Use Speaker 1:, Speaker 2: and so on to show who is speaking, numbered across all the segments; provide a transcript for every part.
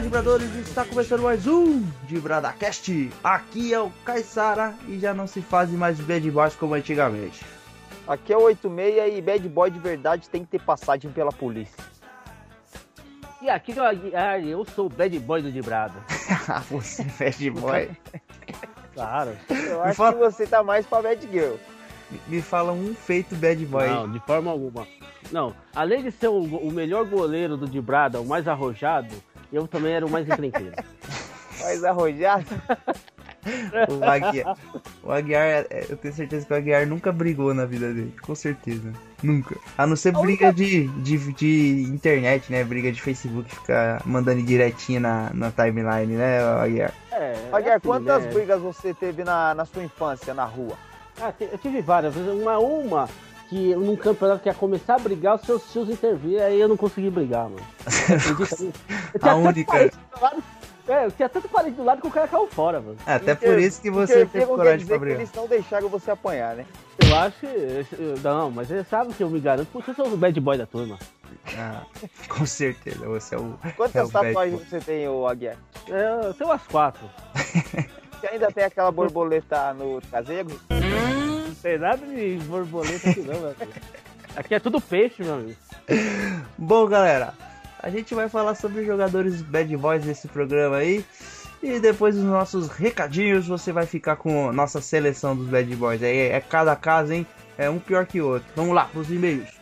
Speaker 1: Olá, Dibradores! Está começando mais um DibradaCast. Aqui é o Caissara e já não se fazem mais bad boys como antigamente.
Speaker 2: Aqui é o 86 e bad boy de verdade tem que ter passagem pela polícia.
Speaker 3: E aqui é o Aguiar, eu sou o bad boy do Dibrado.
Speaker 1: você é bad boy.
Speaker 3: Claro.
Speaker 2: Eu acho
Speaker 1: fala-
Speaker 2: que você tá mais pra bad girl.
Speaker 1: Me fala um feito bad boy.
Speaker 3: Não, de forma alguma. Não, além de ser o, o melhor goleiro do Dibrada, o mais arrojado, eu também era o mais encrenqueiro.
Speaker 2: Mais arrojado.
Speaker 1: O Aguiar, o Aguiar, é, eu tenho certeza que o Aguiar nunca brigou na vida dele. Com certeza. Nunca. A não ser briga de, de, de internet, né? Briga de Facebook, ficar mandando direitinho na, na timeline, né, Aguiar?
Speaker 3: É,
Speaker 2: Aguiar,
Speaker 3: assim,
Speaker 2: quantas
Speaker 3: né?
Speaker 2: brigas você teve na, na sua infância, na rua?
Speaker 3: Ah, eu tive várias. Uma, uma que num campeonato que ia começar a brigar, os seus tios intervir, aí eu não consegui brigar, mano. Eu tinha
Speaker 1: A
Speaker 3: tanto
Speaker 1: única.
Speaker 3: parente do lado- É, eu tinha tanto parente do lado que o cara caiu fora, mano.
Speaker 1: Até
Speaker 2: Inter-
Speaker 1: por isso que você teve coragem pra
Speaker 2: que
Speaker 1: brigar.
Speaker 2: eles não deixaram você apanhar, né?
Speaker 3: Eu acho que. Não, mas ele sabe que eu me garanto, porque eu sou o bad boy da turma.
Speaker 1: Ah, com certeza, você é o. É o
Speaker 2: Quantas
Speaker 1: bad
Speaker 2: tatuagens
Speaker 1: boy.
Speaker 2: você tem, ô Aguiar?
Speaker 3: É, Eu tenho umas quatro.
Speaker 2: Você ainda tem aquela borboleta no caseiro?
Speaker 3: Tem nada de borboleta aqui não, amigo. Aqui é tudo peixe, meu amigo.
Speaker 1: Bom, galera, a gente vai falar sobre os jogadores bad boys desse programa aí. E depois dos nossos recadinhos, você vai ficar com nossa seleção dos bad boys. Aí é cada caso, hein? É um pior que o outro. Vamos lá pros e-mails.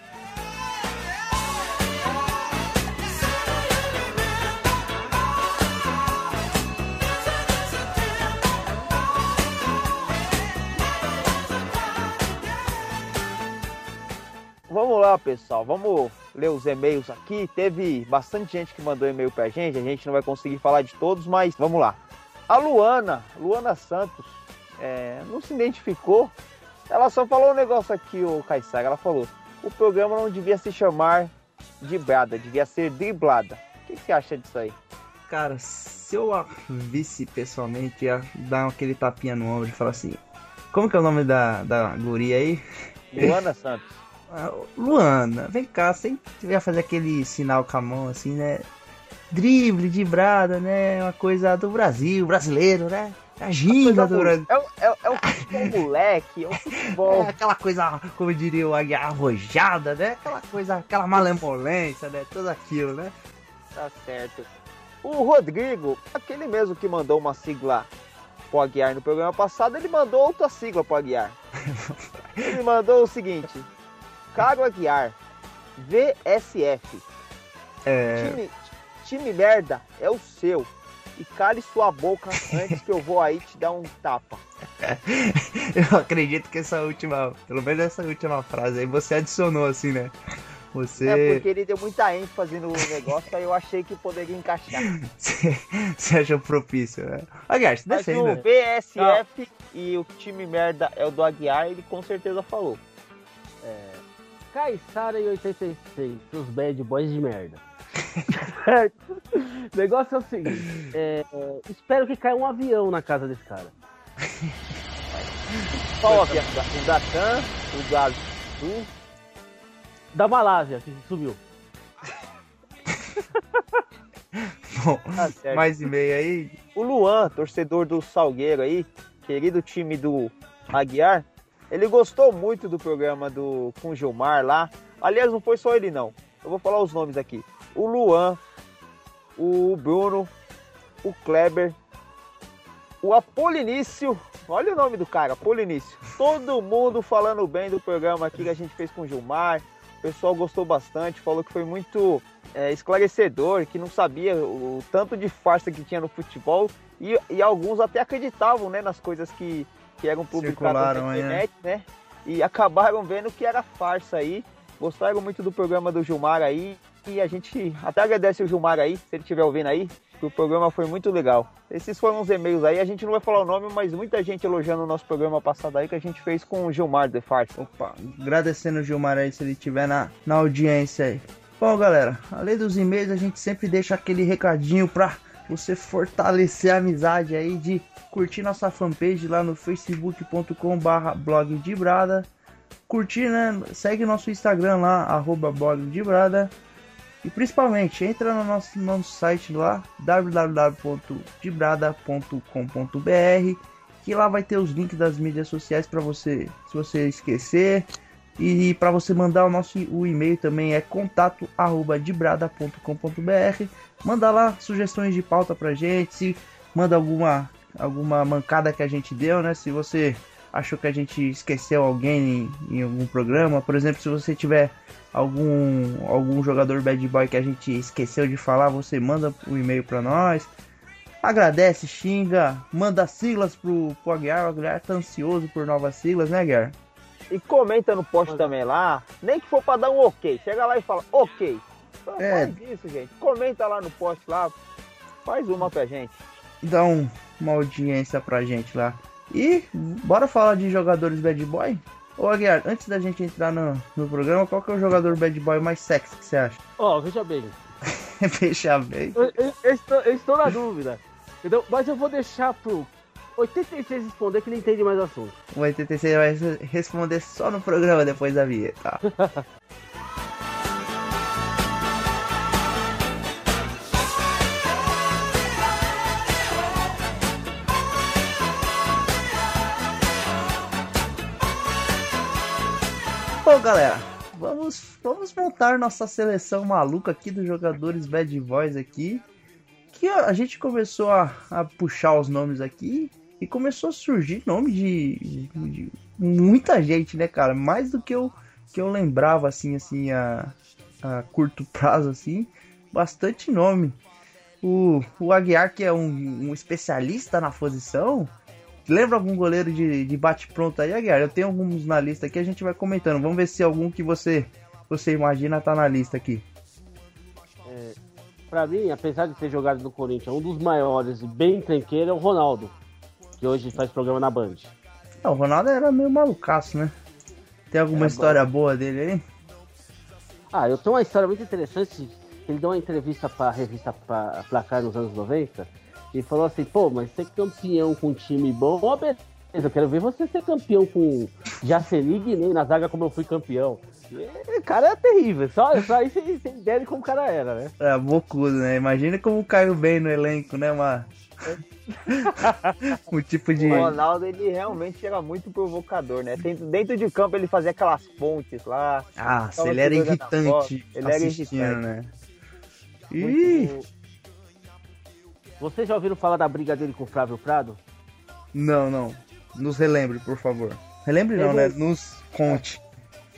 Speaker 2: Pessoal. Vamos ler os e-mails aqui. Teve bastante gente que mandou e-mail pra gente. A gente não vai conseguir falar de todos, mas vamos lá. A Luana, Luana Santos, é, não se identificou. Ela só falou um negócio aqui, o Caissara. Ela falou: o programa não devia se chamar Dibrada, devia ser Driblada. O que você acha disso aí?
Speaker 1: Cara, se eu a visse pessoalmente, ia dar aquele tapinha no ombro e falar assim: Como que é o nome da, da guria aí?
Speaker 2: Luana Santos.
Speaker 1: Ah, Luana, vem cá, você ia fazer aquele sinal com a mão assim, né? Drible, dibrada, né? Uma coisa do Brasil, brasileiro, né? A ginga do Brasil.
Speaker 2: É, o- é, é o futebol moleque, é o futebol.
Speaker 1: É aquela coisa, como diria o Aguiar, arrojada, né? Aquela coisa, aquela malemolência, né? Tudo aquilo, né?
Speaker 2: Tá certo. O Rodrigo, aquele mesmo que mandou uma sigla pro Aguiar no programa passado, ele mandou outra sigla pro Aguiar. Ele mandou o seguinte: Caro Aguiar, VSF.
Speaker 1: É,
Speaker 2: Time, time merda é o seu. E cale sua boca antes que eu vou aí te dar um tapa.
Speaker 1: eu acredito que essa última, pelo menos essa última frase aí, você adicionou assim, né? Você,
Speaker 2: É porque ele deu muita ênfase no negócio, aí eu achei que poderia encaixar.
Speaker 1: você, achou propício, né? Aguiar, se
Speaker 2: Mas o
Speaker 1: defenda.
Speaker 2: VSF e o time merda é o do Aguiar, ele com certeza falou.
Speaker 3: Caissara e 86, os bad boys de merda. o negócio é o seguinte: é, é, espero que caia um avião na casa desse cara.
Speaker 2: Qual avião? O da TAM, o da Azul.
Speaker 3: Da Malásia, que subiu.
Speaker 1: Bom,
Speaker 2: Tá certo.
Speaker 1: mais e-mail aí.
Speaker 2: O Luan, torcedor do Salgueiro aí, querido time do Aguiar, ele gostou muito do programa do com o Gilmar lá. Aliás, não foi só ele não. Eu vou falar os nomes aqui. O Luan, o Bruno, o Kleber, o Apolinício. Olha o nome do cara, Apolinício. Todo mundo falando bem do programa aqui que a gente fez com o Gilmar. O pessoal gostou bastante, falou que foi muito é, esclarecedor, que não sabia o, tanto de farsa que tinha no futebol e, e alguns até acreditavam né, nas coisas que, que eram publicadas
Speaker 1: Circularam
Speaker 2: na
Speaker 1: né?
Speaker 2: internet, né? E acabaram vendo que era farsa aí. Gostaram muito do programa do Gilmar aí. E a gente até agradece o Gilmar aí, se ele estiver ouvindo aí, que o programa foi muito legal. Esses foram os e-mails aí, a gente não vai falar o nome, mas muita gente elogiando o nosso programa passado aí que a gente fez com o Gilmar de Farsa.
Speaker 1: Opa, agradecendo o Gilmar aí se ele estiver na, na audiência aí. Bom, galera, além dos e-mails, a gente sempre deixa aquele recadinho pra você fortalecer a amizade aí de curtir nossa fanpage lá no facebook.com barra blog de brada. Curtir, né? Segue nosso Instagram lá, arroba blog de brada. E principalmente, entra no nosso, nosso site lá, www.dibrada.com.br, que lá vai ter os links das mídias sociais para você, se você esquecer. E para você mandar o nosso o e-mail também é contato@dibrada.com.br. Manda lá sugestões de pauta pra gente, se manda alguma alguma mancada que a gente deu, né? Se você achou que a gente esqueceu alguém em, em algum programa, por exemplo, se você tiver algum algum jogador bad boy que a gente esqueceu de falar, você manda o um e-mail para nós. Agradece, xinga, manda siglas pro, pro Aguiar. O Aguiar tá ansioso por novas siglas, né, Aguiar?
Speaker 2: E comenta no post também lá, nem que for para dar um ok. Chega lá e fala ok. É. Faz isso, gente. Comenta lá no post lá, faz uma pra gente.
Speaker 1: Dá um, uma audiência pra gente lá. E bora falar de jogadores bad boy? Ô Aguiar, antes da gente entrar no, no programa, qual que é o jogador bad boy mais sexy que você acha?
Speaker 3: Ó, oh, veja bem.
Speaker 1: veja bem.
Speaker 3: Eu, eu, eu, estou, eu, estou, na dúvida. Entendeu? Mas eu vou deixar pro 86 responder que ele entende mais o assunto.
Speaker 1: O 86 vai responder só no programa depois da vinheta. Bom, galera, vamos, vamos montar nossa seleção maluca aqui dos jogadores bad boys aqui. Que a, gente começou a, a, puxar os nomes aqui e começou a surgir nome de, de, muita gente, né, cara? Mais do que eu, que eu lembrava, assim, assim, a, a curto prazo, assim. Bastante nome. O, o Aguiar, que é um, um especialista na posição, Lembra algum goleiro de, de bate-pronto aí, Aguiar? Eu tenho alguns na lista aqui, a gente vai comentando. Vamos ver se algum que você, você imagina tá na lista aqui.
Speaker 3: É, pra mim, apesar de ter jogado no Corinthians, um dos maiores e bem tranqueiro é o Ronaldo, que hoje faz programa na Band.
Speaker 1: É, o Ronaldo era meio malucaço, né? Tem alguma é, história bom. boa dele aí?
Speaker 3: Ah, eu tenho uma história muito interessante. Ele deu uma entrevista para a revista Placar nos anos 90 e falou assim, pô, mas ser campeão com um time bom, ó, beleza, eu quero ver você ser campeão com Jacenig nem na zaga como eu fui campeão. O cara é terrível, só, só aí você entende como o cara era, né?
Speaker 1: É, bocudo, né? Imagina como caiu bem no elenco, né, mano? O tipo de.
Speaker 2: O Ronaldo, ele realmente era muito provocador, né? Dentro de campo ele fazia aquelas pontes lá.
Speaker 1: Ah, ele era irritante. Ele era irritante, né?
Speaker 3: Muito... Vocês já ouviram falar da briga dele com o Flávio Prado?
Speaker 1: Não, não. Nos relembre, por favor. Relembre Teve não, né? Nos conte.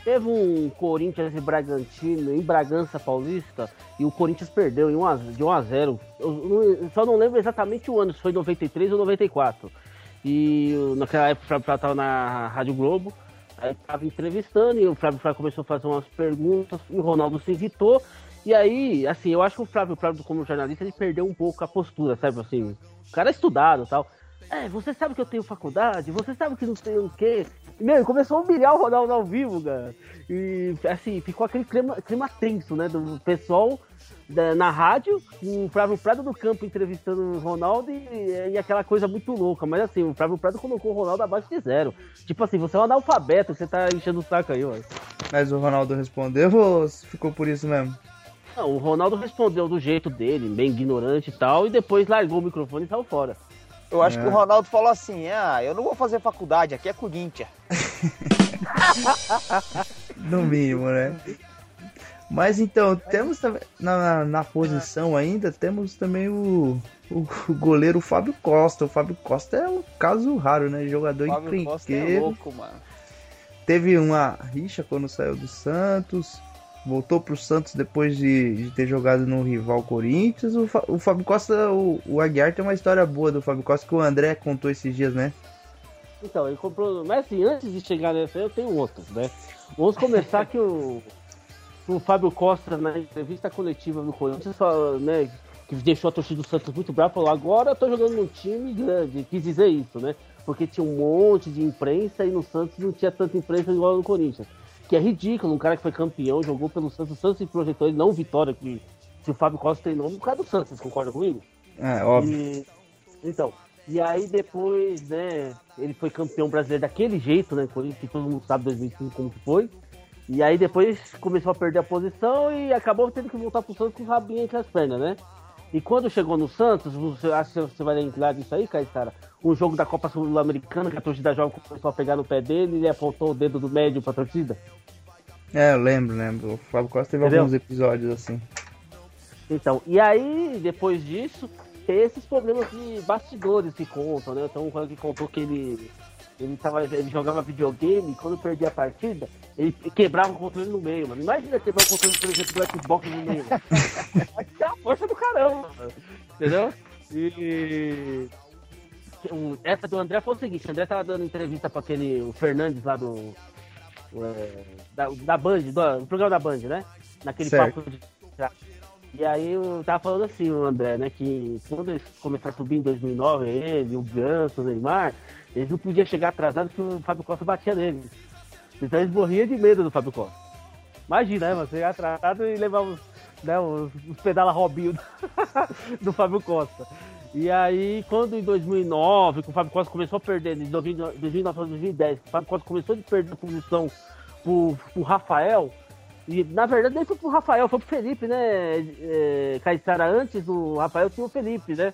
Speaker 3: Teve um Corinthians e Bragantino em Bragança Paulista e o Corinthians perdeu em 1 a, de 1 a 0. Eu, só não lembro exatamente o ano, se foi 93 ou 94. E naquela época o Flávio Prado estava na Rádio Globo. Aí estava entrevistando e o Flávio Prado começou a fazer umas perguntas e o Ronaldo se irritou e aí, assim, eu acho que o Flávio Prado, como jornalista, ele perdeu um pouco a postura, sabe? Assim, o cara é estudado tal. É, você sabe que eu tenho faculdade, você sabe que não sei o quê. E, meu, começou a humilhar o Ronaldo ao vivo, cara. E, assim, ficou aquele clima, clima tenso, né? Do pessoal da, na rádio, o Flávio Prado no campo entrevistando o Ronaldo e, e, aquela coisa muito louca. Mas, assim, o Flávio Prado colocou o Ronaldo abaixo de zero. Tipo assim, você é um analfabeto, você tá enchendo o saco aí, ó.
Speaker 1: Mas o Ronaldo respondeu ou ficou por isso mesmo?
Speaker 3: Não, o Ronaldo respondeu do jeito dele, bem ignorante e tal, e depois largou o microfone e saiu fora.
Speaker 2: Eu acho é. que o Ronaldo falou assim: ah, eu não vou fazer faculdade, aqui é Corinthians.
Speaker 1: no mínimo, né? Mas então, temos também na, na posição ainda, temos também o, o, o, goleiro Fábio Costa. O Fábio Costa é um caso raro, né? Jogador Fábio encrenqueiro. Costa é louco, mano. Teve uma rixa quando saiu do Santos voltou pro Santos depois de, de, ter jogado no rival Corinthians. O, o Fábio Costa, o, o Aguiar tem uma história boa do Fábio Costa que o André contou esses dias, né?
Speaker 3: Então, ele comprou. Mas assim, antes de chegar nessa, eu tenho outras, né? Vamos começar que o, o Fábio Costa, na entrevista coletiva do Corinthians, falou, né? Que deixou a torcida do Santos muito brava, falou: agora eu tô jogando num time grande. Quis dizer isso, né? Porque tinha um monte de imprensa e no Santos não tinha tanta imprensa igual no Corinthians que é ridículo. Um cara que foi campeão, jogou pelo Santos, o Santos projetou ele não vitória que se o Fábio Costa tem nome, no caso do Santos, vocês concordam comigo?
Speaker 1: É, óbvio.
Speaker 3: E, então, e aí depois, né, ele foi campeão brasileiro daquele jeito, né, que todo mundo sabe 2005 como que foi. E aí depois começou a perder a posição e acabou tendo que voltar pro Santos com o rabinho entre as pernas, né? E quando chegou no Santos, você acha que você vai lembrar disso aí, cara? Um jogo da Copa Sul-Americana que a torcida jovem começou a pegar no pé dele e ele apontou o dedo do médio pra torcida?
Speaker 1: É, eu lembro, lembro. O Fábio Costa teve Entendeu? alguns episódios assim.
Speaker 3: Então, e aí, depois disso, tem esses problemas de bastidores que contam, né? Então, o que contou que ele ele, tava, ele jogava videogame e quando perdia a partida, ele quebrava o controle no meio, mano. Imagina quebrar o controle, por exemplo, do Xbox no meio. é a força do caramba, mano. Entendeu? E. Essa do André foi o seguinte, o André tava dando entrevista pra aquele o Fernandes lá do. É, da, da Band, do, do, programa da Band, né? Naquele certo. papo de. E aí eu tava falando assim, o André, né? Que quando eles começaram a subir em 2009, ele, o Ganso, o Neymar, eles não podiam chegar atrasado que o Fábio Costa batia neles. Então eles morriam de medo do Fábio Costa. Imagina, né, Você chegar atrasado e levar os, né, os, os pedala Robinho do, do Fábio Costa. E aí, quando em 2009, que o Fábio Costa começou a perder, de 2009 para 2010, o Fábio Costa começou a perder a posição pro, pro Rafael, e na verdade nem foi pro Rafael, foi pro Felipe, né? É, Caissara, antes do Rafael tinha o Felipe, né?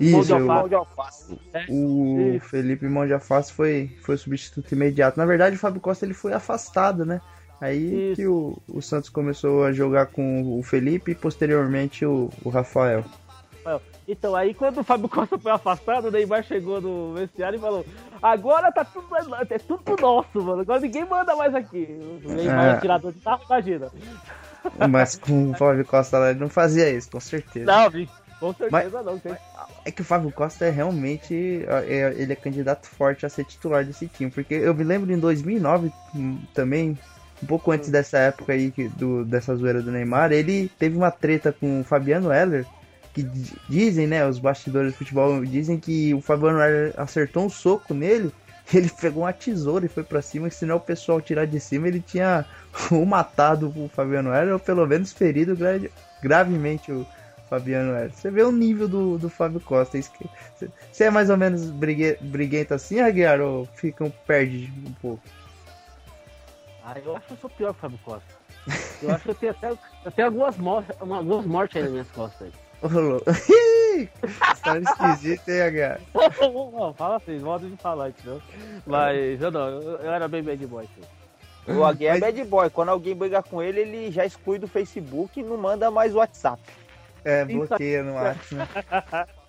Speaker 1: Isso, mão de alface. É. O Felipe Mão de Alface foi, foi o substituto imediato. Na verdade, o Fábio Costa ele foi afastado, né? Aí Isso. que o, o Santos começou a jogar com o Felipe e posteriormente o, o Rafael.
Speaker 3: Então, aí quando o Fábio Costa foi afastado, o Neymar chegou no vestiário e falou: Agora tá tudo, é tudo nosso, mano. Agora ninguém manda mais aqui. O Neymar é, é tirador de carro, imagina.
Speaker 1: Mas com o Fábio Costa ele não fazia isso, com certeza.
Speaker 3: Não, com certeza Mas, não. Tem...
Speaker 1: É que o Fábio Costa é realmente. É, ele é candidato forte a ser titular desse time. Porque eu me lembro em 2009 hum, também, um pouco antes dessa época aí do, dessa zoeira do Neymar, ele teve uma treta com o Fabiano Heller. Que dizem, né? Os bastidores do futebol dizem que o Fabiano acertou um soco nele. Ele pegou uma tesoura e foi para cima, e senão o pessoal tirar de cima, ele tinha ou matado o Fabiano Heller, ou pelo menos ferido gravemente o, Fabiano era. Você vê o nível do, do Fábio Costa. Você é mais ou menos brigue, briguento assim, Aguiar, ou ficam perde um pouco?
Speaker 3: Ah, eu acho que eu sou pior que o Fábio Costa. Eu acho que eu tenho até tenho algumas, mortes, algumas mortes aí nas minhas costas.
Speaker 1: História esquisita, hein, Aguiar?
Speaker 3: Não, fala assim, modo de falar, entendeu? Mas eu não, eu, era bem bad boy. Assim.
Speaker 2: O Aguiar é bad boy. Quando alguém briga com ele, ele já exclui do Facebook e não manda mais WhatsApp.
Speaker 1: É, bloqueia no WhatsApp, né?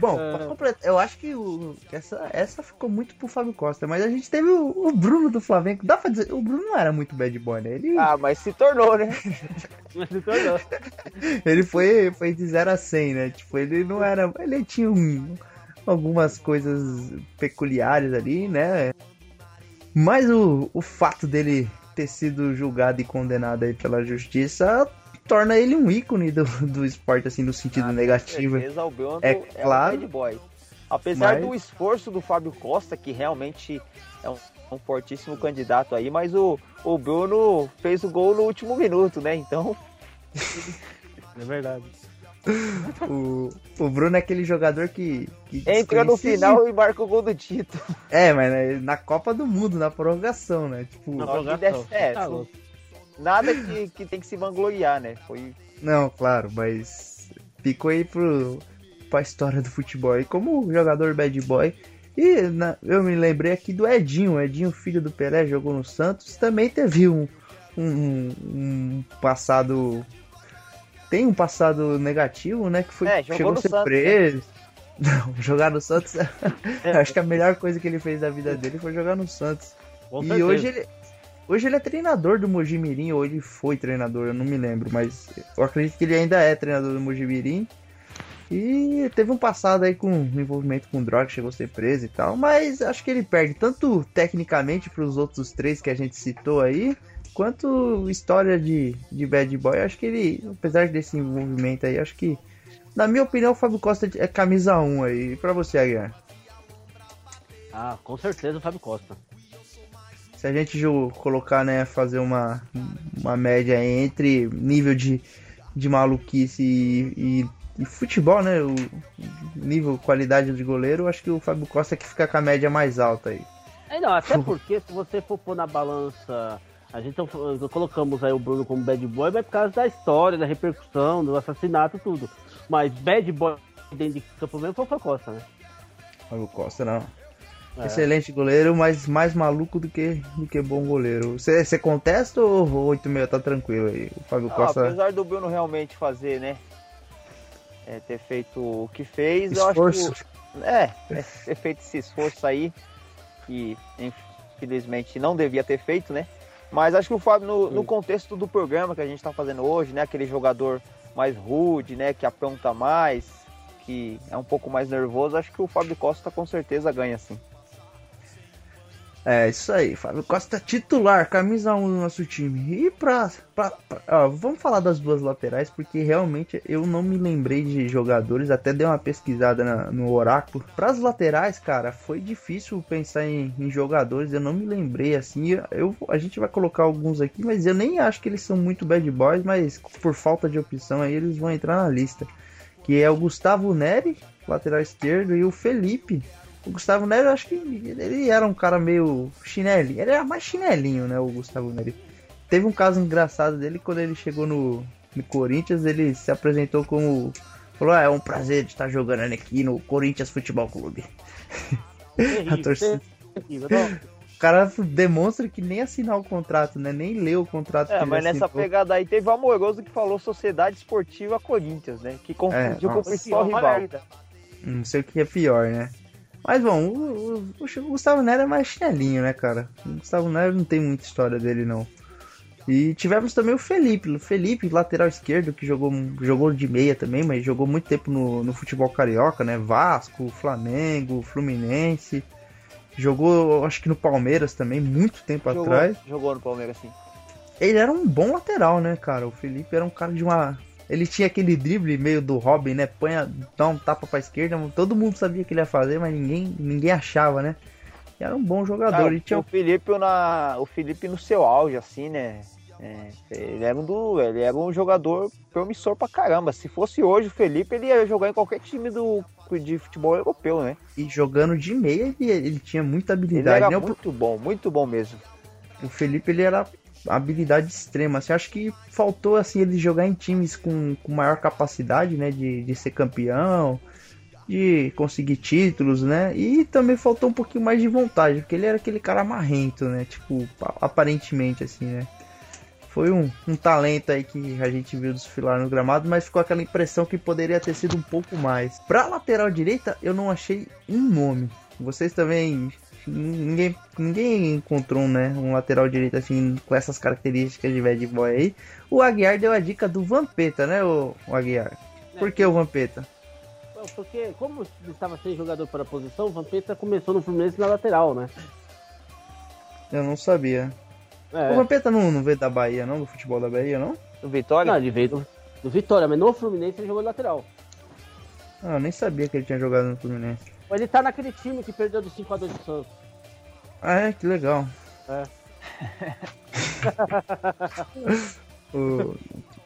Speaker 1: Bom, é. eu acho que, o, essa, essa ficou muito pro Fábio Costa, mas a gente teve o, o, Bruno do Flamengo. Dá pra dizer, o Bruno não era muito bad boy, né? Ele...
Speaker 2: Ah, mas se tornou, né?
Speaker 3: mas se tornou.
Speaker 1: ele foi, foi de 0 a 100, né? Tipo, ele não era. Ele tinha um, algumas coisas peculiares ali, né? Mas o, o fato dele ter sido julgado e condenado aí pela justiça torna ele um ícone do, do esporte, assim, no sentido ah, negativo.
Speaker 2: Certeza, o Bruno é, é claro, um bad boy. Apesar mas... do esforço do Fábio Costa, que realmente é um, um, fortíssimo candidato aí, mas o, o Bruno fez o gol no último minuto, né? Então.
Speaker 3: é verdade.
Speaker 1: o, o Bruno é aquele jogador que. que
Speaker 2: Entra no final e marca o gol do título.
Speaker 1: É, mas né, na Copa do Mundo, na prorrogação, né? Tipo,
Speaker 2: na prorrogação. É, tá nada que, que tem que se vangloriar, né? Foi...
Speaker 1: Não, claro, mas ficou aí pro, pra história do futebol. E como jogador bad boy. E na, eu me lembrei aqui do Edinho, Edinho, filho do Pelé, jogou no Santos, também teve um, um, um passado. Tem um passado negativo, né? Que foi é, chegou a ser Santos, né? preso. Né? Não, jogar no Santos. Acho que a melhor coisa que ele fez da vida dele foi jogar no Santos. e hoje ele, Hoje ele é treinador do Mojimirim, ou ele foi treinador, eu não me lembro, mas eu acredito que ele ainda é treinador do Mojimirim. E teve um passado aí com envolvimento com droga, chegou a ser preso e tal, mas acho que ele perde tanto tecnicamente para os outros três que a gente citou aí, quanto história de, de bad boy. Acho que ele, apesar desse envolvimento aí, acho que, na minha opinião, o Fábio Costa é camisa 1 aí. E você, Aguiar?
Speaker 3: Ah, com certeza o Fábio Costa
Speaker 1: se a gente colocar, né, fazer uma, uma média entre nível de, de maluquice e, e, e futebol, né, o nível, qualidade de goleiro, acho que o Fábio Costa é que fica com a média mais alta aí.
Speaker 3: É, não, até porque se você for pôr na balança A gente então, colocamos aí o Bruno como bad boy, mas por causa da história, da repercussão, do assassinato, tudo. Mas bad boy dentro de campo mesmo foi o Fábio Costa, né?
Speaker 1: Fábio Costa, não. É. Excelente goleiro, mas mais maluco do que, do que bom goleiro. Você contesta ou 8-6 tá tranquilo aí? O Fábio não, Costa.
Speaker 2: Apesar do Bruno realmente fazer, né? É, ter feito o que fez,
Speaker 1: esforço.
Speaker 2: eu acho que. É, é, ter feito esse esforço aí, que infelizmente não devia ter feito, né? Mas acho que o Fábio, no, no contexto do programa que a gente está fazendo hoje, né? Aquele jogador mais rude, né? Que apronta mais, que é um pouco mais nervoso, acho que o Fábio Costa com certeza ganha sim.
Speaker 1: É, isso aí, Fábio Costa titular, camisa 1 do nosso time. E pra. pra, pra ó, vamos falar das duas laterais, porque realmente eu não me lembrei de jogadores, até dei uma pesquisada na, no Oráculo. Para as laterais, cara, foi difícil pensar em, em, jogadores, eu não me lembrei assim. Eu, a gente vai colocar alguns aqui, mas eu nem acho que eles são muito bad boys, mas por falta de opção aí eles vão entrar na lista. Que é o Gustavo Neri, lateral esquerdo, e o Felipe, o Gustavo Neri, eu acho que ele era um cara meio chinelinho. Ele era mais chinelinho, né? O Gustavo Neri. Teve um caso engraçado dele quando ele chegou no, no Corinthians. Ele se apresentou como. Falou: ah, é um prazer de estar jogando aqui no Corinthians Futebol Clube. a torcida. O cara demonstra que nem assinar o contrato, né? Nem leu o contrato.
Speaker 2: É, mas nessa pegada aí teve o amoroso que falou Sociedade Esportiva Corinthians, né? Que confundiu é, com o principal rival.
Speaker 1: Não sei o que é pior, né? Mas bom, o, o, o, Gustavo Nery é mais chinelinho, né, cara? O Gustavo Nery não tem muita história dele, não. E tivemos também o Felipe, o Felipe, lateral esquerdo, que jogou, jogou de meia também, mas jogou muito tempo no, no futebol carioca, né? Vasco, Flamengo, Fluminense. Jogou, acho que no Palmeiras também, muito tempo
Speaker 2: jogou,
Speaker 1: atrás.
Speaker 2: Jogou no Palmeiras, sim.
Speaker 1: Ele era um bom lateral, né, cara? O Felipe era um cara de uma ele tinha aquele drible meio do Robin, né? Põe, dá um tapa pra esquerda. Todo mundo sabia que ele ia fazer, mas ninguém, ninguém achava, né? E era um bom jogador.
Speaker 2: Ah,
Speaker 1: tinha...
Speaker 2: O Felipe na, o Felipe no seu auge, assim, né? É, ele, era um do, ele era um jogador promissor pra caramba. Se fosse hoje o Felipe, ele ia jogar em qualquer time do, de futebol europeu, né?
Speaker 1: E jogando de meia, ele, ele tinha muita habilidade.
Speaker 2: Ele era né? muito bom, muito bom mesmo.
Speaker 1: O Felipe, ele era habilidade extrema. Você acha que faltou assim ele jogar em times com, com maior capacidade, né, de, de ser campeão, de conseguir títulos, né? E também faltou um pouquinho mais de vontade, porque ele era aquele cara marrento, né? Tipo, aparentemente assim, né? Foi um, um talento aí que a gente viu desfilar no gramado, mas ficou aquela impressão que poderia ter sido um pouco mais. Pra lateral direita, eu não achei um nome. Vocês também ninguém, ninguém encontrou né, um lateral direito assim com essas características de bad boy aí. O Aguiar deu a dica do Vampeta, né, o, o Aguiar? Por que o Vampeta?
Speaker 3: Porque como estava sem jogador para a posição, o Vampeta começou no Fluminense na lateral, né?
Speaker 1: Eu não sabia. É. O Vampeta não, não veio da Bahia, não? Do futebol da Bahia, não?
Speaker 2: Do Vitória? Não,
Speaker 3: ele veio do, do Vitória, mas no Fluminense ele jogou lateral.
Speaker 1: Ah, eu nem sabia que ele tinha jogado no Fluminense.
Speaker 3: Ele tá naquele time que perdeu do 5x2 do Santos.
Speaker 1: Ah, é? Que legal. É. o...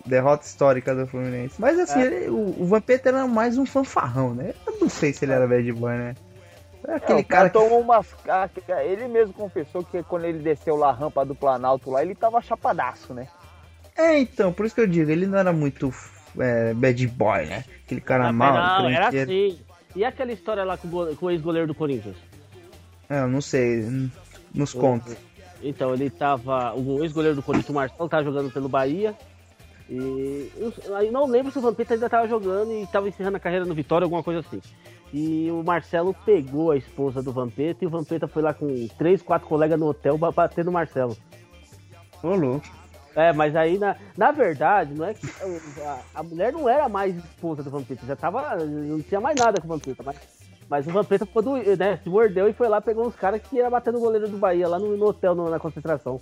Speaker 1: Derrota histórica do Fluminense. Mas assim, é. ele, o, o Vampeta era mais um fanfarrão, né? Eu não sei se ele era bad boy, né?
Speaker 2: É aquele é, cara, cara tomou que... umas. Ele mesmo confessou que quando ele desceu lá a rampa do Planalto lá, ele tava chapadaço, né?
Speaker 1: É, então, por isso que eu digo, ele não era muito é, bad boy, né? Aquele cara não, mal.
Speaker 3: Não, era assim. E aquela história lá com, com o ex-goleiro do Corinthians?
Speaker 1: É, eu não sei. Nos conta.
Speaker 3: Então, ele tava. O ex-goleiro do Corinthians, o Marcelo, tava jogando pelo Bahia. E eu não lembro se o Vampeta ainda tava jogando e tava encerrando a carreira no Vitória, alguma coisa assim. E o Marcelo pegou a esposa do Vampeta e o Vampeta foi lá com três, quatro colegas no hotel bater no Marcelo.
Speaker 1: Ô, louco.
Speaker 3: É, mas aí, na, na verdade, não é que a, a mulher não era mais esposa do Vampeta, já tava. Não tinha mais nada com o Vampeta, mas, mas o Vampeta ficou do, né, se mordeu e foi lá, pegou uns caras que ia bater no goleiro do Bahia, lá no, no hotel, no, na concentração.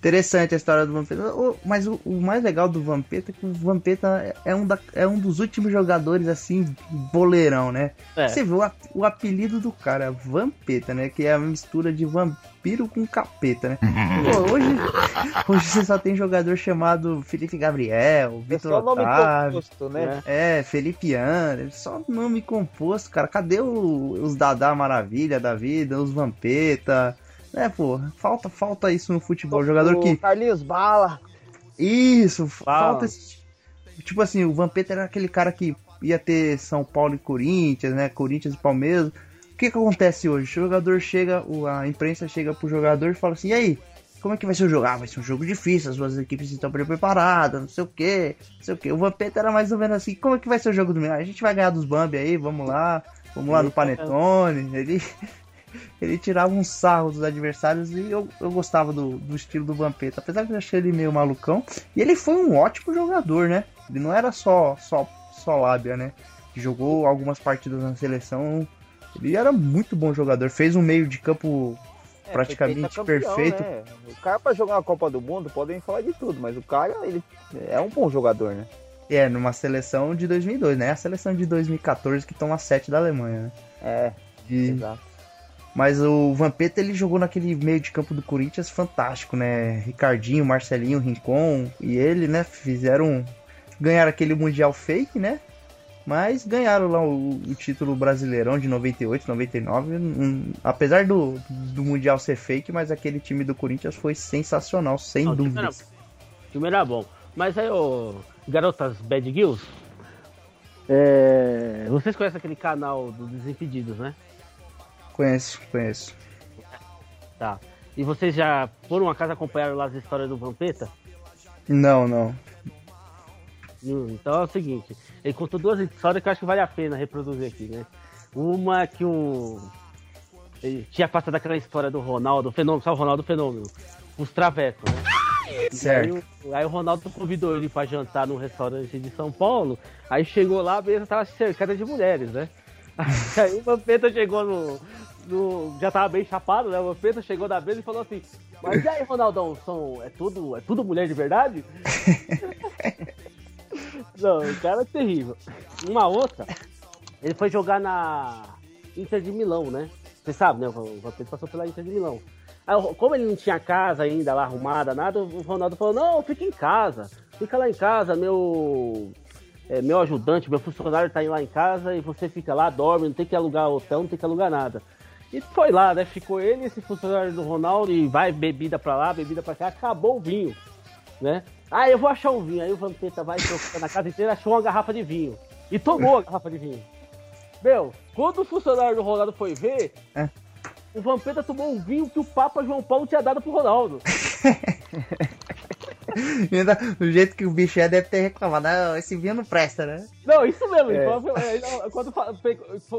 Speaker 1: Interessante a história do Vampeta. Mas o, o, mais legal do Vampeta é que o Vampeta é um, da, é um dos últimos jogadores, assim, boleirão, né? É. Você vê o, o, apelido do cara, Vampeta, né? Que é a mistura de vampiro com capeta, né? Pô, hoje, hoje você só tem jogador chamado Felipe Gabriel, é Vitor é Otávio. Composto, né? É, Felipe Anderson, só nome composto, cara. Cadê o, os Dadá Maravilha da vida, os Vampeta? É, pô, falta, falta isso no futebol. Jogador
Speaker 2: o
Speaker 1: que.
Speaker 2: Carlinhos Bala.
Speaker 1: Isso,
Speaker 3: Fala.
Speaker 1: falta esse. Tipo assim, o Vampeta era aquele cara que ia ter São Paulo e Corinthians, né? Corinthians e Palmeiras. O que que acontece hoje? O jogador chega, a imprensa chega pro jogador e fala assim: e aí? Como é que vai ser o jogo? Ah, vai ser um jogo difícil, as duas equipes estão bem preparadas, não sei o que, não sei o que. O Vampeta era mais ou menos assim: como é que vai ser o jogo do domingo? Ah, a gente vai ganhar dos Bambi aí, vamos lá, vamos lá no Panetone. Ele, ele tirava um sarro dos adversários e eu, eu gostava do, do estilo do Vampeta, apesar de eu achar ele meio malucão. E ele foi um ótimo jogador, né? Ele não era só, só, só lábia, né? Jogou algumas partidas na seleção. Ele era muito bom jogador, fez um meio de campo
Speaker 2: É,
Speaker 1: Praticamente
Speaker 2: pentacampeão,
Speaker 1: perfeito.
Speaker 2: né? O cara pra jogar uma Copa do Mundo, podem falar de tudo, mas o cara, ele é um bom jogador, né?
Speaker 1: É, numa seleção de 2002, né? A seleção de 2014 que toma 7 da Alemanha, né?
Speaker 2: É,
Speaker 1: E-
Speaker 2: exato.
Speaker 1: Mas o Vampeta ele jogou naquele meio de campo do Corinthians fantástico, né? Ricardinho, Marcelinho, Rincon e ele, né? Fizeram. Ganharam aquele Mundial fake, né? Mas ganharam lá o, o título brasileirão de 98, 99. Hum, apesar do, do Mundial ser fake, mas aquele time do Corinthians foi sensacional, sem
Speaker 3: Não, o time
Speaker 1: dúvidas.
Speaker 3: O time era bom. Mas aí, ô, garotas Bad Girls, é, vocês conhecem aquele canal do Desimpedidos, né?
Speaker 1: Conheço, conheço.
Speaker 3: Tá. E vocês já, por um acaso, acompanharam lá as histórias do Vampeta?
Speaker 1: Não, não.
Speaker 3: Hum, Então é o seguinte, ele contou duas histórias que eu acho que vale a pena reproduzir aqui, né? Uma que o. Ele tinha passado aquela história do Ronaldo, fenômeno, sabe o Ronaldo Fenômeno? Os travecos, né?
Speaker 1: Certo.
Speaker 3: Aí, o- aí o Ronaldo convidou ele pra jantar num restaurante de São Paulo. Aí chegou lá, a mesa tava cercada de mulheres, né? Aí o Vampeta chegou no, no- Já tava bem chapado, né? O Vampeta chegou na mesa e falou assim: Mas e aí, Ronaldão, são, é, tudo, é tudo mulher de verdade? Não, o cara é terrível. Uma outra, ele foi jogar na Inter de Milão, né? Você sabe, né? O Vampeta passou pela Inter de Milão. Aí, como ele não tinha casa ainda lá arrumada, nada, o Ronaldo falou: Não, fica em casa. Fica lá em casa, meu. É, meu ajudante, meu funcionário tá aí lá em casa e você fica lá, dorme, não tem que alugar hotel, não tem que alugar nada. E foi lá, né? Ficou ele esse funcionário do Ronaldo e vai bebida pra lá, bebida pra cá, acabou o vinho, né? Ah, eu vou achar um vinho. Aí o Vampeta vai na casa inteira, achou uma garrafa de vinho. E tomou a garrafa de vinho. Meu, quando o funcionário do Ronaldo foi ver,
Speaker 1: É.
Speaker 3: o Vampeta tomou um vinho que o Papa João Paulo tinha dado pro Ronaldo.
Speaker 1: Ainda, do jeito que o bicho é, deve ter reclamado. Ah, esse vinho não presta, né?
Speaker 3: Não, isso mesmo.
Speaker 2: É.
Speaker 3: ele- quando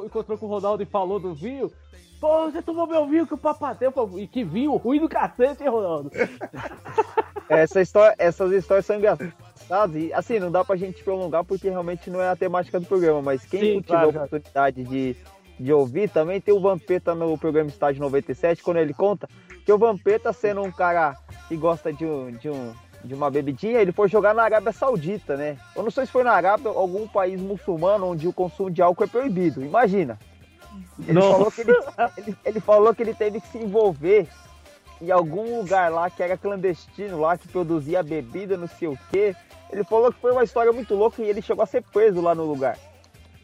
Speaker 3: encontrou com o Ronaldo e falou do vinho, pô, você tomou meu vinho que o Papa deu. Pô, E que vinho ruim do cacete, hein, Ronaldo?
Speaker 2: Essa história, essas histórias são engraçadas e assim, não dá pra gente prolongar porque realmente não é a temática do programa, mas quem
Speaker 3: Sim,
Speaker 2: tiver
Speaker 3: claro,
Speaker 2: a oportunidade de, de ouvir, também tem o Vampeta no programa Estádio 97, quando ele conta que o Vampeta, sendo um cara que gosta de, um, de, um, de uma bebidinha, ele foi jogar na Arábia Saudita, né? Eu não sei se foi na Arábia ou algum país muçulmano onde o consumo de álcool é proibido, imagina. Ele
Speaker 3: Nossa.
Speaker 2: falou, que ele, ele, ele falou que ele teve que se envolver em algum lugar lá que era clandestino lá, que produzia bebida, não sei o quê. Ele falou que foi uma história muito louca e ele chegou a ser preso lá no lugar.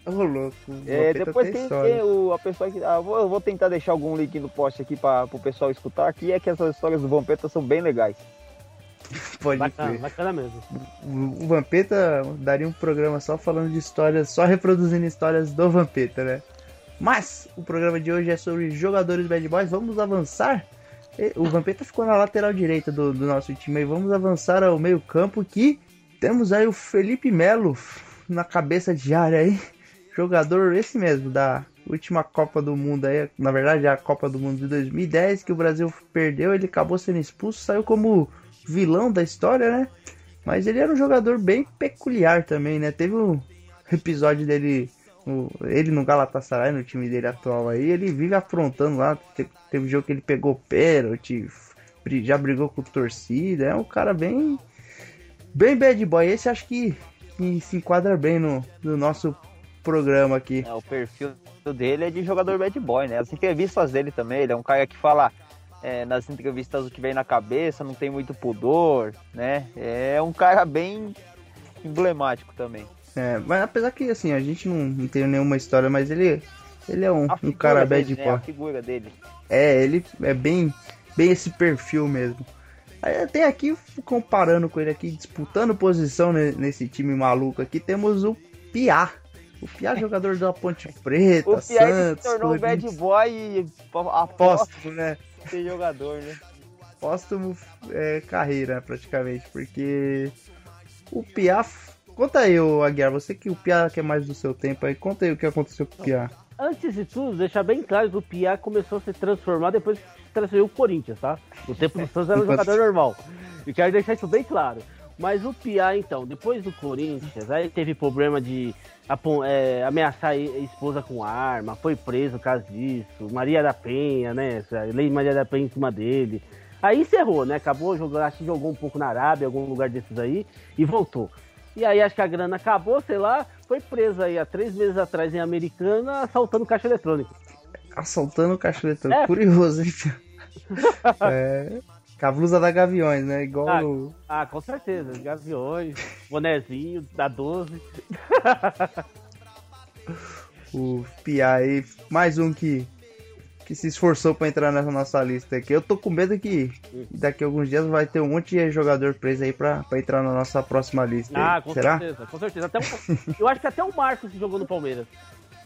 Speaker 1: Ô, louco.
Speaker 2: É, depois
Speaker 1: tem
Speaker 2: quem o, a pessoa que. Ah, vou, vou tentar deixar algum link no post aqui para o pessoal escutar, que é que essas histórias do Vampeta são bem legais.
Speaker 1: Pode
Speaker 3: Bacana, bacana mesmo.
Speaker 1: O, o Vampeta daria um programa só falando de histórias, só reproduzindo histórias do Vampeta, né? Mas o programa de hoje é sobre jogadores bad boys. Vamos avançar. O Vampeta ficou na lateral direita do, do nosso time aí. Vamos avançar ao meio-campo que temos aí o Felipe Melo na cabeça de área aí. Jogador esse mesmo, da última Copa do Mundo aí. Na verdade, a Copa do Mundo de 2010, que o Brasil perdeu. Ele acabou sendo expulso, saiu como vilão da história, né? Mas ele era um jogador bem peculiar também, né? Teve um episódio dele, o- ele no Galatasaray, no time dele atual aí, ele vive afrontando lá. Te- Teve um jogo que ele pegou pênalti, já brigou com torcida. É um cara bem, bem bad boy. Esse acho que, que se enquadra bem no, no nosso programa aqui.
Speaker 2: É, o perfil dele é de jogador bad boy, né? As entrevistas dele também, ele é um cara que fala é, nas entrevistas o que vem na cabeça, não tem muito pudor, né? É um cara bem emblemático também.
Speaker 1: É, mas apesar que assim, a gente não, não tem nenhuma história, mas ele, ele é um, um cara
Speaker 2: dele,
Speaker 1: bad
Speaker 2: né?
Speaker 1: boy.
Speaker 2: A figura dele.
Speaker 1: É, ele é bem. bem esse perfil mesmo. Tem aqui, comparando com ele aqui, disputando posição nesse time maluco aqui, temos o Piá. O Piá, jogador da Ponte Preta, o Piá Santos.
Speaker 2: se tornou um bad boy
Speaker 1: apóstolo, né?
Speaker 2: Ser jogador, né?
Speaker 1: Póstumo é, carreira, praticamente, porque o Piá. Conta aí, o Aguiar, você que o Piá quer mais do seu tempo aí, conta aí o que aconteceu com o Piá.
Speaker 3: Antes de tudo, deixar bem claro que o Piá começou a se transformar depois que se transferiu o Corinthians, tá? No tempo do Santos era um jogador normal. E quero deixar isso bem claro. Mas o Piá, então, depois do Corinthians, aí teve problema de é, ameaçar a esposa com arma, foi preso por causa disso, Maria da Penha, né? Lei Maria da Penha em cima dele. Aí encerrou, né? Acabou jogando, acho que jogou um pouco na Arábia, algum lugar desses aí, e voltou. E aí acho que a grana acabou, sei lá, foi preso aí há três meses atrás em Americana, assaltando caixa eletrônico.
Speaker 1: Assaltando caixa eletrônico, é. curioso, hein? é. Com a blusa da Gaviões, né? Igual
Speaker 3: ah,
Speaker 1: no...
Speaker 3: ah, com certeza. Gaviões, bonezinho, da 12.
Speaker 1: o Pia aí, mais um que que se esforçou para entrar nessa nossa lista aqui. Eu tô com medo que daqui a alguns dias vai ter um monte de jogador preso aí pra, pra entrar na nossa próxima lista.
Speaker 3: Ah, com Será? certeza, com certeza. Até um, eu acho que até o Marcos jogou no Palmeiras.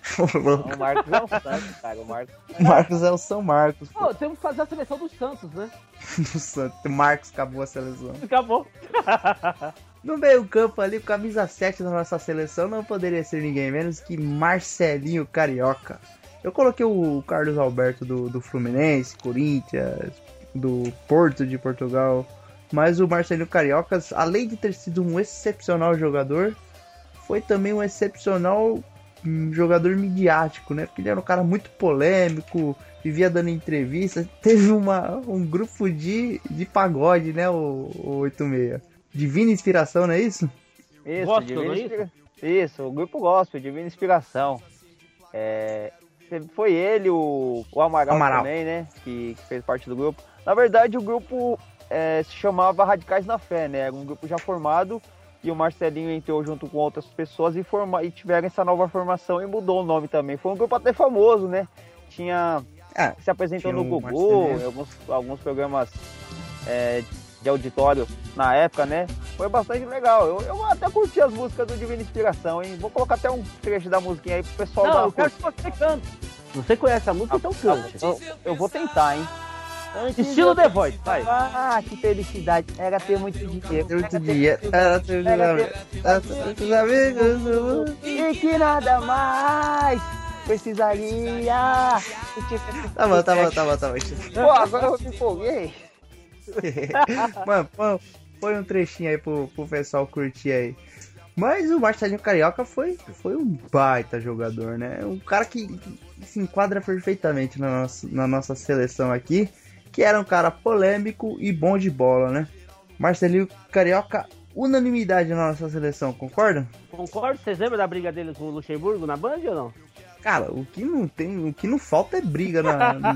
Speaker 2: o Marcos é o Santos, cara. O Marcos,
Speaker 1: Marcos é o São Marcos.
Speaker 3: Pô, pô temos que fazer a seleção dos Santos, né?
Speaker 1: do Santos. O Marcos acabou a seleção.
Speaker 3: Acabou.
Speaker 1: No meio campo ali, camisa 7 da nossa seleção, não poderia ser ninguém menos que Marcelinho Carioca. Eu coloquei o Carlos Alberto do, do Fluminense, Corinthians, do Porto de Portugal. Mas o Marcelinho Cariocas, além de ter sido um excepcional jogador, foi também um excepcional hum, jogador midiático, né? Porque ele era um cara muito polêmico, vivia dando entrevistas. Teve uma, um grupo de, de pagode, né? O, o 86. Divina Inspiração, não é isso?
Speaker 2: Isso, gospel, Divina é isso? isso, o grupo Gospel, Divina Inspiração. É, foi ele, o, o Amaral, Amaral, também, né? Que, que, fez parte do grupo. Na verdade, o grupo é, se chamava Radicais na Fé, né? Era um grupo já formado e o Marcelinho entrou junto com outras pessoas e, forma, e tiveram essa nova formação e mudou o nome também. Foi um grupo até famoso, né? Tinha. É, se apresentou no Google, em alguns, alguns programas é, de auditório na época, né? Foi bastante legal. Eu, eu até curti as músicas do Divina Inspiração, hein? Vou colocar até um trecho da musiquinha aí pro pessoal
Speaker 3: Não, dar eu quero que você cante. Você conhece a música, então cante.
Speaker 2: Eu, eu vou tentar, hein?
Speaker 3: Antes Estilo The Voice, vai.
Speaker 2: Ah, que felicidade. Era ter muito dinheiro.
Speaker 1: Ter muito dinheiro. Era ter muitos amigos.
Speaker 2: E que nada mais precisaria.
Speaker 1: Tá bom, tá bom, tá bom, tá bom.
Speaker 2: Pô, agora eu me empolguei.
Speaker 1: Mano, põe, põe um trechinho aí pro, pro pessoal curtir aí. Mas o Marcelinho Carioca foi, foi um baita jogador, né? Um cara que, que se enquadra perfeitamente na nossa, na nossa seleção aqui, que era um cara polêmico e bom de bola, né? Marcelinho Carioca, unanimidade na nossa seleção, concorda?
Speaker 3: Concordo. Vocês lembram da briga dele com o Luxemburgo na Band ou não?
Speaker 1: Cara, o que não tem, o que não falta é briga na,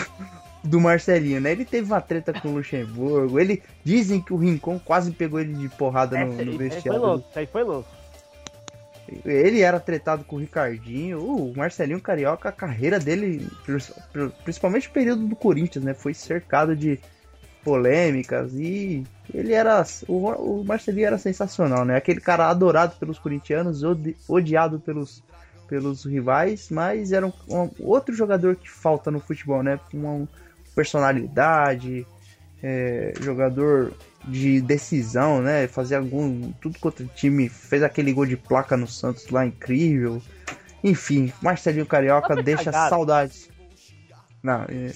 Speaker 1: do Marcelinho, né? Ele teve uma treta com o Luxemburgo. Ele dizem que o Rincon quase pegou ele de porrada no, no vestiário. Isso aí foi
Speaker 3: louco, isso aí foi louco.
Speaker 1: Ele era tretado com o Ricardinho. Uh, o Marcelinho Carioca, a carreira dele, principalmente o período do Corinthians, né? Foi cercado de polêmicas e ele era. O, Marcelinho era sensacional, né? Aquele cara adorado pelos corintianos, odiado pelos, pelos rivais, mas era um, um, outro jogador que falta no futebol, né? Um, personalidade, é, jogador de decisão, né? Fazer algum. Tudo contra o time. Fez aquele gol de placa no Santos lá incrível. Enfim, Marcelinho Carioca deixa cagado. saudades. Não, é,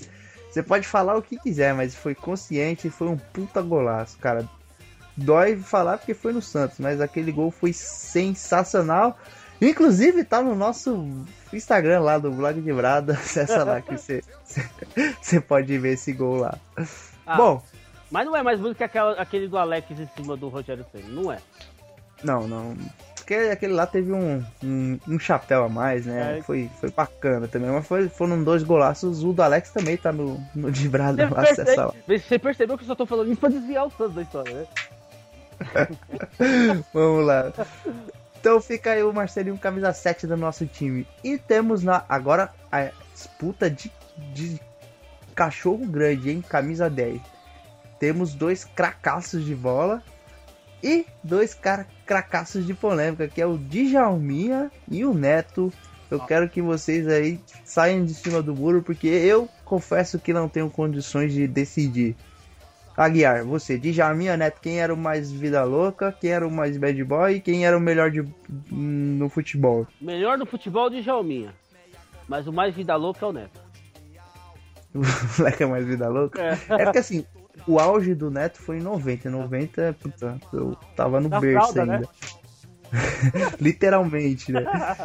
Speaker 1: você pode falar o que quiser, mas foi consciente e foi um puta golaço, cara. Dói falar porque foi no Santos, mas aquele gol foi sensacional. Inclusive tá no nosso Instagram lá do Blog de Brada. Acessa lá que você, você pode ver esse gol lá. Ah, Bom.
Speaker 3: Mas não é mais bonito que aquela, aquele do Alex em cima do Rogério Senna, não é?
Speaker 1: Não, não. Porque aquele lá teve um, um, um chapéu a mais, né? É. Foi, foi bacana também. Mas foi, foram dois golaços. O do Alex também tá no, no
Speaker 3: lá, acessa lá. Você percebeu que eu só tô falando isso pra desviar o Santos da história, né?
Speaker 1: Vamos lá. Então fica aí o Marcelinho camisa 7 do nosso time. E temos na, agora a disputa de, de cachorro grande, hein? Camisa 10. Temos dois cracassos de bola e dois cara cracassos de polêmica, que é o Djalminha e o Neto. Eu quero que vocês aí saiam de cima do muro, porque eu confesso que não tenho condições de decidir. Aguiar, você, Djalminha, Neto, quem era o mais vida louca, quem era o mais bad boy e quem era o melhor de, no futebol?
Speaker 3: Melhor no futebol, Djalminha. Mas o mais vida louca é o Neto.
Speaker 1: o moleque é mais vida louca? É. é porque assim, o auge do Neto foi em 90. Em 90, puta, eu tava no Na berço fralda, ainda. Né? Literalmente, né?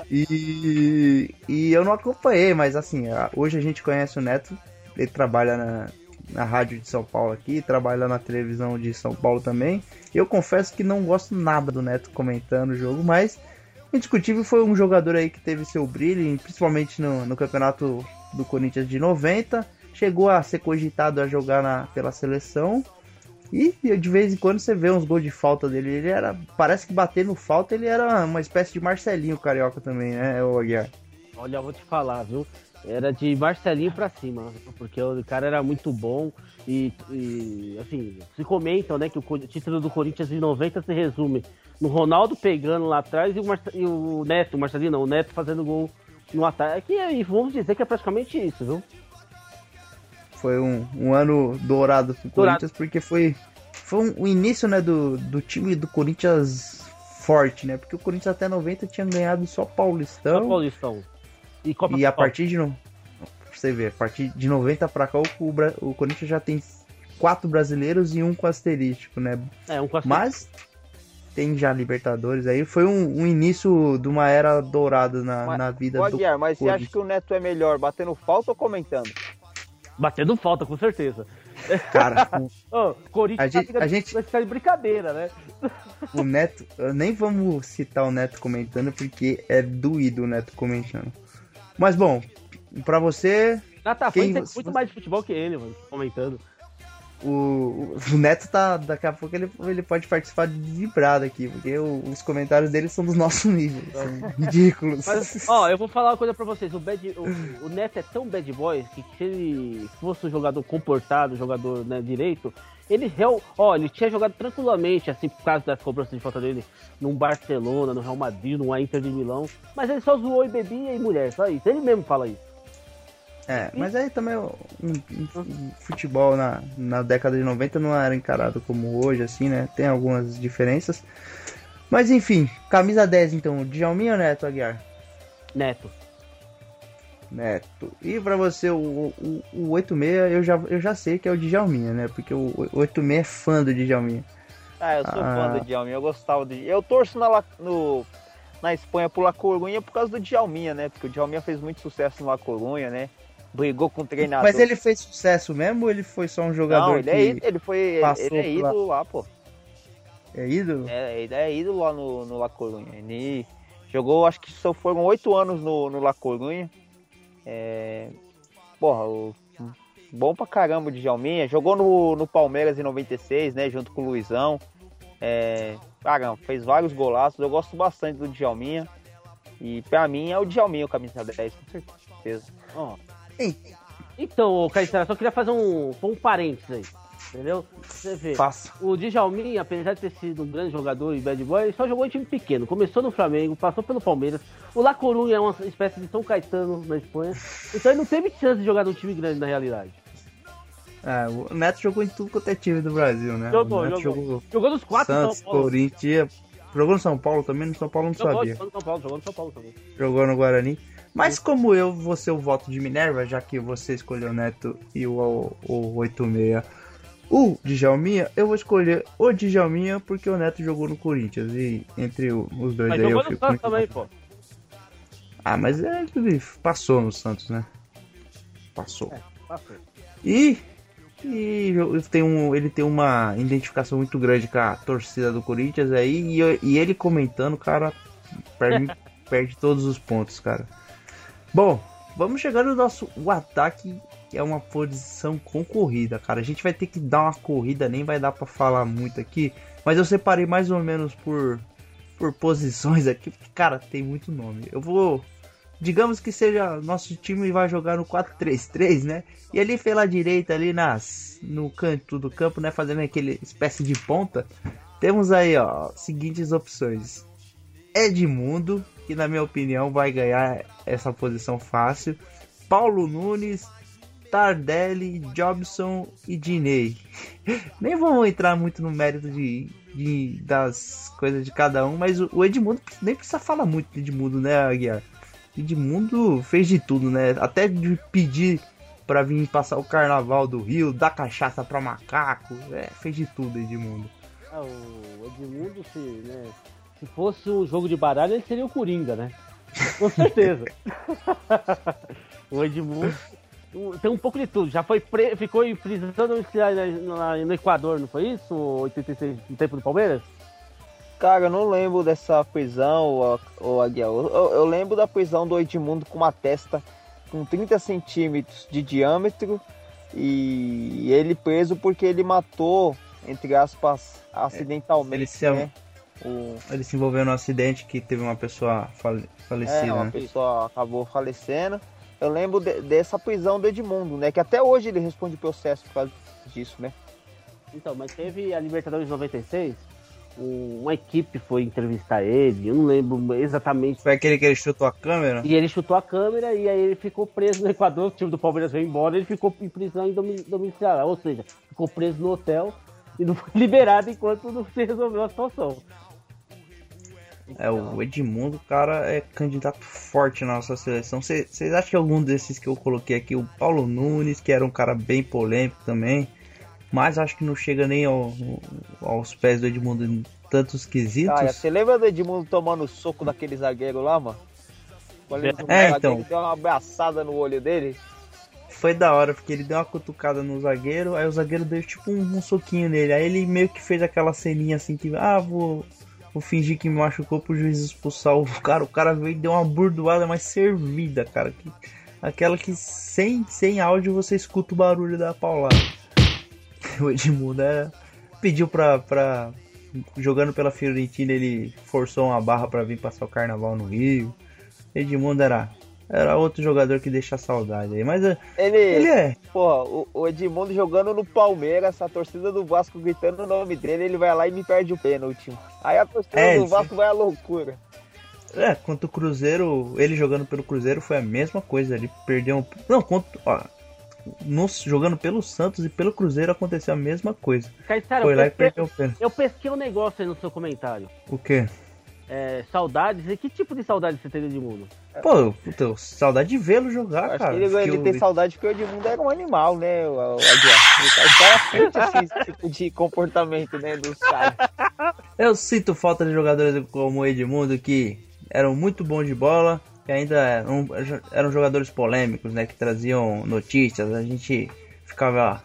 Speaker 1: E, e eu não acompanhei, mas assim, hoje a gente conhece o Neto, ele trabalha na, na rádio de São Paulo aqui, trabalha na televisão de São Paulo também. Eu confesso que não gosto nada do Neto comentando o jogo, mas indiscutível foi um jogador aí que teve seu brilho, principalmente no, no campeonato do Corinthians de 90 chegou a ser cogitado a jogar na, pela seleção. E de vez em quando você vê uns gols de falta dele. Ele era. Parece que bater no falta ele era uma espécie de Marcelinho carioca também, né, o Aguiar?
Speaker 3: Olha, eu vou te falar, viu? Era de Marcelinho pra cima, porque o cara era muito bom e, e assim, se comentam, né, que o título do Corinthians de 90 se resume no Ronaldo pegando lá atrás e o, e o Neto, o Marcelinho não, o Neto fazendo gol no ataque. E vamos dizer que é praticamente isso, viu?
Speaker 1: Foi um, um ano dourado pro dourado. Corinthians, porque foi, foi um, o início né, do, do time do Corinthians forte, né? Porque o Corinthians até 90 tinha ganhado só Paulistão. Só
Speaker 3: Paulistão.
Speaker 1: E, Copa e a partir de. No... Você vê, a partir de 90 pra cá, o, o Corinthians já tem quatro brasileiros e um com asterístico, né?
Speaker 3: É, um com asterístico.
Speaker 1: Mas tem já Libertadores aí. Foi um, um início de uma era dourada na, mas, na vida do.
Speaker 2: Guilherme, mas você acha que o Neto é melhor batendo falta ou comentando?
Speaker 3: Batendo falta, com certeza.
Speaker 1: Cara,
Speaker 3: oh, Corinthians
Speaker 1: a gente, a gente
Speaker 3: vai ficar de brincadeira, né?
Speaker 1: O Neto, nem vamos citar o Neto comentando porque é doído o Neto comentando. Mas bom, para você.
Speaker 3: Nata quem, tem muito mais de futebol que ele, mano, comentando.
Speaker 1: O, o Neto tá. Daqui a pouco ele, ele pode participar de vibrado aqui, porque o, os comentários dele são dos nossos níveis. São ridículos.
Speaker 3: Mas, ó, eu vou falar uma coisa pra vocês. O, bad, o, o Neto é tão bad boy que se ele fosse um jogador comportado, jogador né, direito, ele, ó, ele tinha jogado tranquilamente, assim, por causa das cobranças de falta dele, num Barcelona, no Real Madrid, num Inter de Milão. Mas ele só zoou e bebia e mulher, só isso. Ele mesmo fala isso.
Speaker 1: É, mas aí também um, futebol na, na década de 90 não era encarado como hoje, assim, né? Tem algumas diferenças. Mas enfim, camisa 10 então, Djalminha ou Neto Aguiar?
Speaker 3: Neto.
Speaker 1: Neto. E pra você, o, o, o 86 eu já, eu já sei que é o Djalminha, né? Porque o, o 86 é fã do Djalminha.
Speaker 2: Ah, eu sou ah. fã do Djalminha, eu gostava do Eu torço na, no, na Espanha por La Coruña por causa do Djalminha, né? Porque o Djalminha fez muito sucesso no La Coruña, né? Brigou com o treinador.
Speaker 1: Mas ele fez sucesso mesmo ou ele foi só um jogador
Speaker 2: Não, ele é que é, ele foi, ele é ídolo lá, pô.
Speaker 1: É ídolo?
Speaker 2: É, ele é ídolo lá no, no La Coruña. Ele jogou, acho que só foram oito anos no, no La Coruña. É, porra, o, bom pra caramba de Djalminha. Jogou no, no Palmeiras em 96, né, junto com o Luizão. É, caramba, fez vários golaços. Eu gosto bastante do Djalminha. E pra mim é o Djalminha o camisa 10, com certeza.
Speaker 3: Oh, então, Caetano, só queria fazer um, um parênteses aí. Entendeu? Você vê.
Speaker 1: Faça.
Speaker 3: O Djalmin, apesar de ter sido um grande jogador e bad boy, só jogou em time pequeno. Começou no Flamengo, passou pelo Palmeiras. O La Coruña é uma espécie de São Caetano na Espanha. Então ele não teve chance de jogar num time grande na realidade.
Speaker 1: É, o Neto jogou em tudo quanto é time do Brasil, né?
Speaker 3: Jogou, jogou. jogou. Jogou nos quatro
Speaker 1: Santos, São Paulo. Corinthians. Jogou no São Paulo também, no São Paulo não jogou, sabia.
Speaker 3: Jogou no São Paulo, jogou no São Paulo também.
Speaker 1: Jogou no Guarani. Mas como eu vou ser o voto de Minerva, já que você escolheu o Neto e o, o, o 86, o Djalminha, eu vou escolher o Djalminha porque o Neto jogou no Corinthians. E entre os dois
Speaker 3: mas
Speaker 1: aí
Speaker 3: eu
Speaker 1: fico.
Speaker 3: Também, pô.
Speaker 1: Ah, mas é, passou no Santos, né? Passou.
Speaker 3: É, passou.
Speaker 1: E, e tem um, ele tem uma identificação muito grande com a torcida do Corinthians aí. E, e ele comentando, cara, perde, perde todos os pontos, cara. Bom, vamos chegar no nosso o ataque, que é uma posição concorrida, cara. A gente vai ter que dar uma corrida, nem vai dar para falar muito aqui, mas eu separei mais ou menos por por posições aqui, porque cara, tem muito nome. Eu vou digamos que seja nosso time vai jogar no 4-3-3, né? E ali pela direita, ali nas no canto do campo, né, fazendo aquele espécie de ponta, temos aí, ó, seguintes opções. Edmundo, que na minha opinião vai ganhar essa posição fácil. Paulo Nunes, Tardelli, Jobson e Diney. Nem vamos entrar muito no mérito de, de, das coisas de cada um, mas o Edmundo nem precisa falar muito de Edmundo, né, Aguiar? Edmundo fez de tudo, né? Até de pedir para vir passar o carnaval do Rio, dar cachaça para macaco, é, fez de tudo Edmundo.
Speaker 3: É, o Edmundo, se, né, se fosse um jogo de baralho, ele seria o Coringa, né? Com certeza. o Edmundo tem um pouco de tudo. Já foi pre... ficou em prisão no Equador, não foi isso? 86 no tempo do Palmeiras?
Speaker 2: Cara, eu não lembro dessa prisão, o Aguiar. Eu, eu, lembro da prisão do Edmundo com uma testa com 30 centímetros de diâmetro e ele preso porque ele matou, entre aspas, acidentalmente. Ele se,
Speaker 1: né? O... ele se envolveu num acidente que teve uma pessoa falecida. É,
Speaker 2: uma
Speaker 1: né?
Speaker 2: pessoa acabou falecendo eu lembro de, dessa prisão do Edmundo, né? Que até hoje ele responde processo por causa disso, né?
Speaker 3: Então, mas teve a Libertadores 96, uma equipe foi entrevistar ele, eu não lembro exatamente.
Speaker 1: Foi aquele que ele chutou a câmera?
Speaker 3: E ele chutou a câmera e aí ele ficou preso no Equador, o time do Palmeiras veio embora, ele ficou em prisão domiciliar, ou seja, ficou preso no hotel e não foi liberado enquanto não se resolveu a situação.
Speaker 1: É, o Edmundo, cara, é candidato forte na nossa seleção. Vocês acham que algum desses que eu coloquei aqui, o Paulo Nunes, que era um cara bem polêmico também, mas acho que não chega nem ao, aos pés do Edmundo em tantos quesitos.
Speaker 2: Cara, você lembra do Edmundo tomando soco daquele zagueiro lá, mano?
Speaker 1: Quando ele é, então.
Speaker 2: deu uma abraçada no olho dele.
Speaker 1: Foi da hora, porque ele deu uma cutucada no zagueiro, aí o zagueiro deu tipo um, um soquinho nele. Aí ele meio que fez aquela ceninha assim que, ah, vou vou fingir que me machucou pro juiz expulsar o cara. O cara veio e deu uma burdoada mais servida, cara. Que, aquela que sem, sem áudio você escuta o barulho da paulada. O Edmundo era, pediu pra, pra. Jogando pela Fiorentina, ele forçou uma barra para vir passar o carnaval no Rio. Edmundo era era outro jogador que deixa saudade aí. Mas
Speaker 2: é, ele, ele é. Porra, o, o, Edmundo jogando no Palmeiras, a torcida do Vasco gritando o nome dele, ele vai lá e me perde o pênalti. Aí a torcida é, do Vasco vai à loucura.
Speaker 1: É, quanto o Cruzeiro, ele jogando pelo Cruzeiro foi a mesma coisa. Ele perdeu um. Não, quanto. Ó, no, jogando pelo Santos e pelo Cruzeiro aconteceu a mesma coisa.
Speaker 3: Cara, foi lá pesquei, e perdeu o pênalti. Eu pesquei um negócio aí no seu comentário.
Speaker 1: O quê?
Speaker 3: É, saudades. E que tipo de saudade você tem do Edmundo?
Speaker 1: Pô, puta, saudade de vê-lo jogar,
Speaker 2: Acho
Speaker 1: cara.
Speaker 2: Que ele, ele eu... tem saudade porque o Edmundo era um animal, né? O, o, o cara frente assim, esse tipo de comportamento, né, dos caras.
Speaker 1: Eu sinto falta de jogadores como o Edmundo que eram muito bons de bola e ainda eram, eram jogadores polêmicos, né? Que traziam notícias. A gente ficava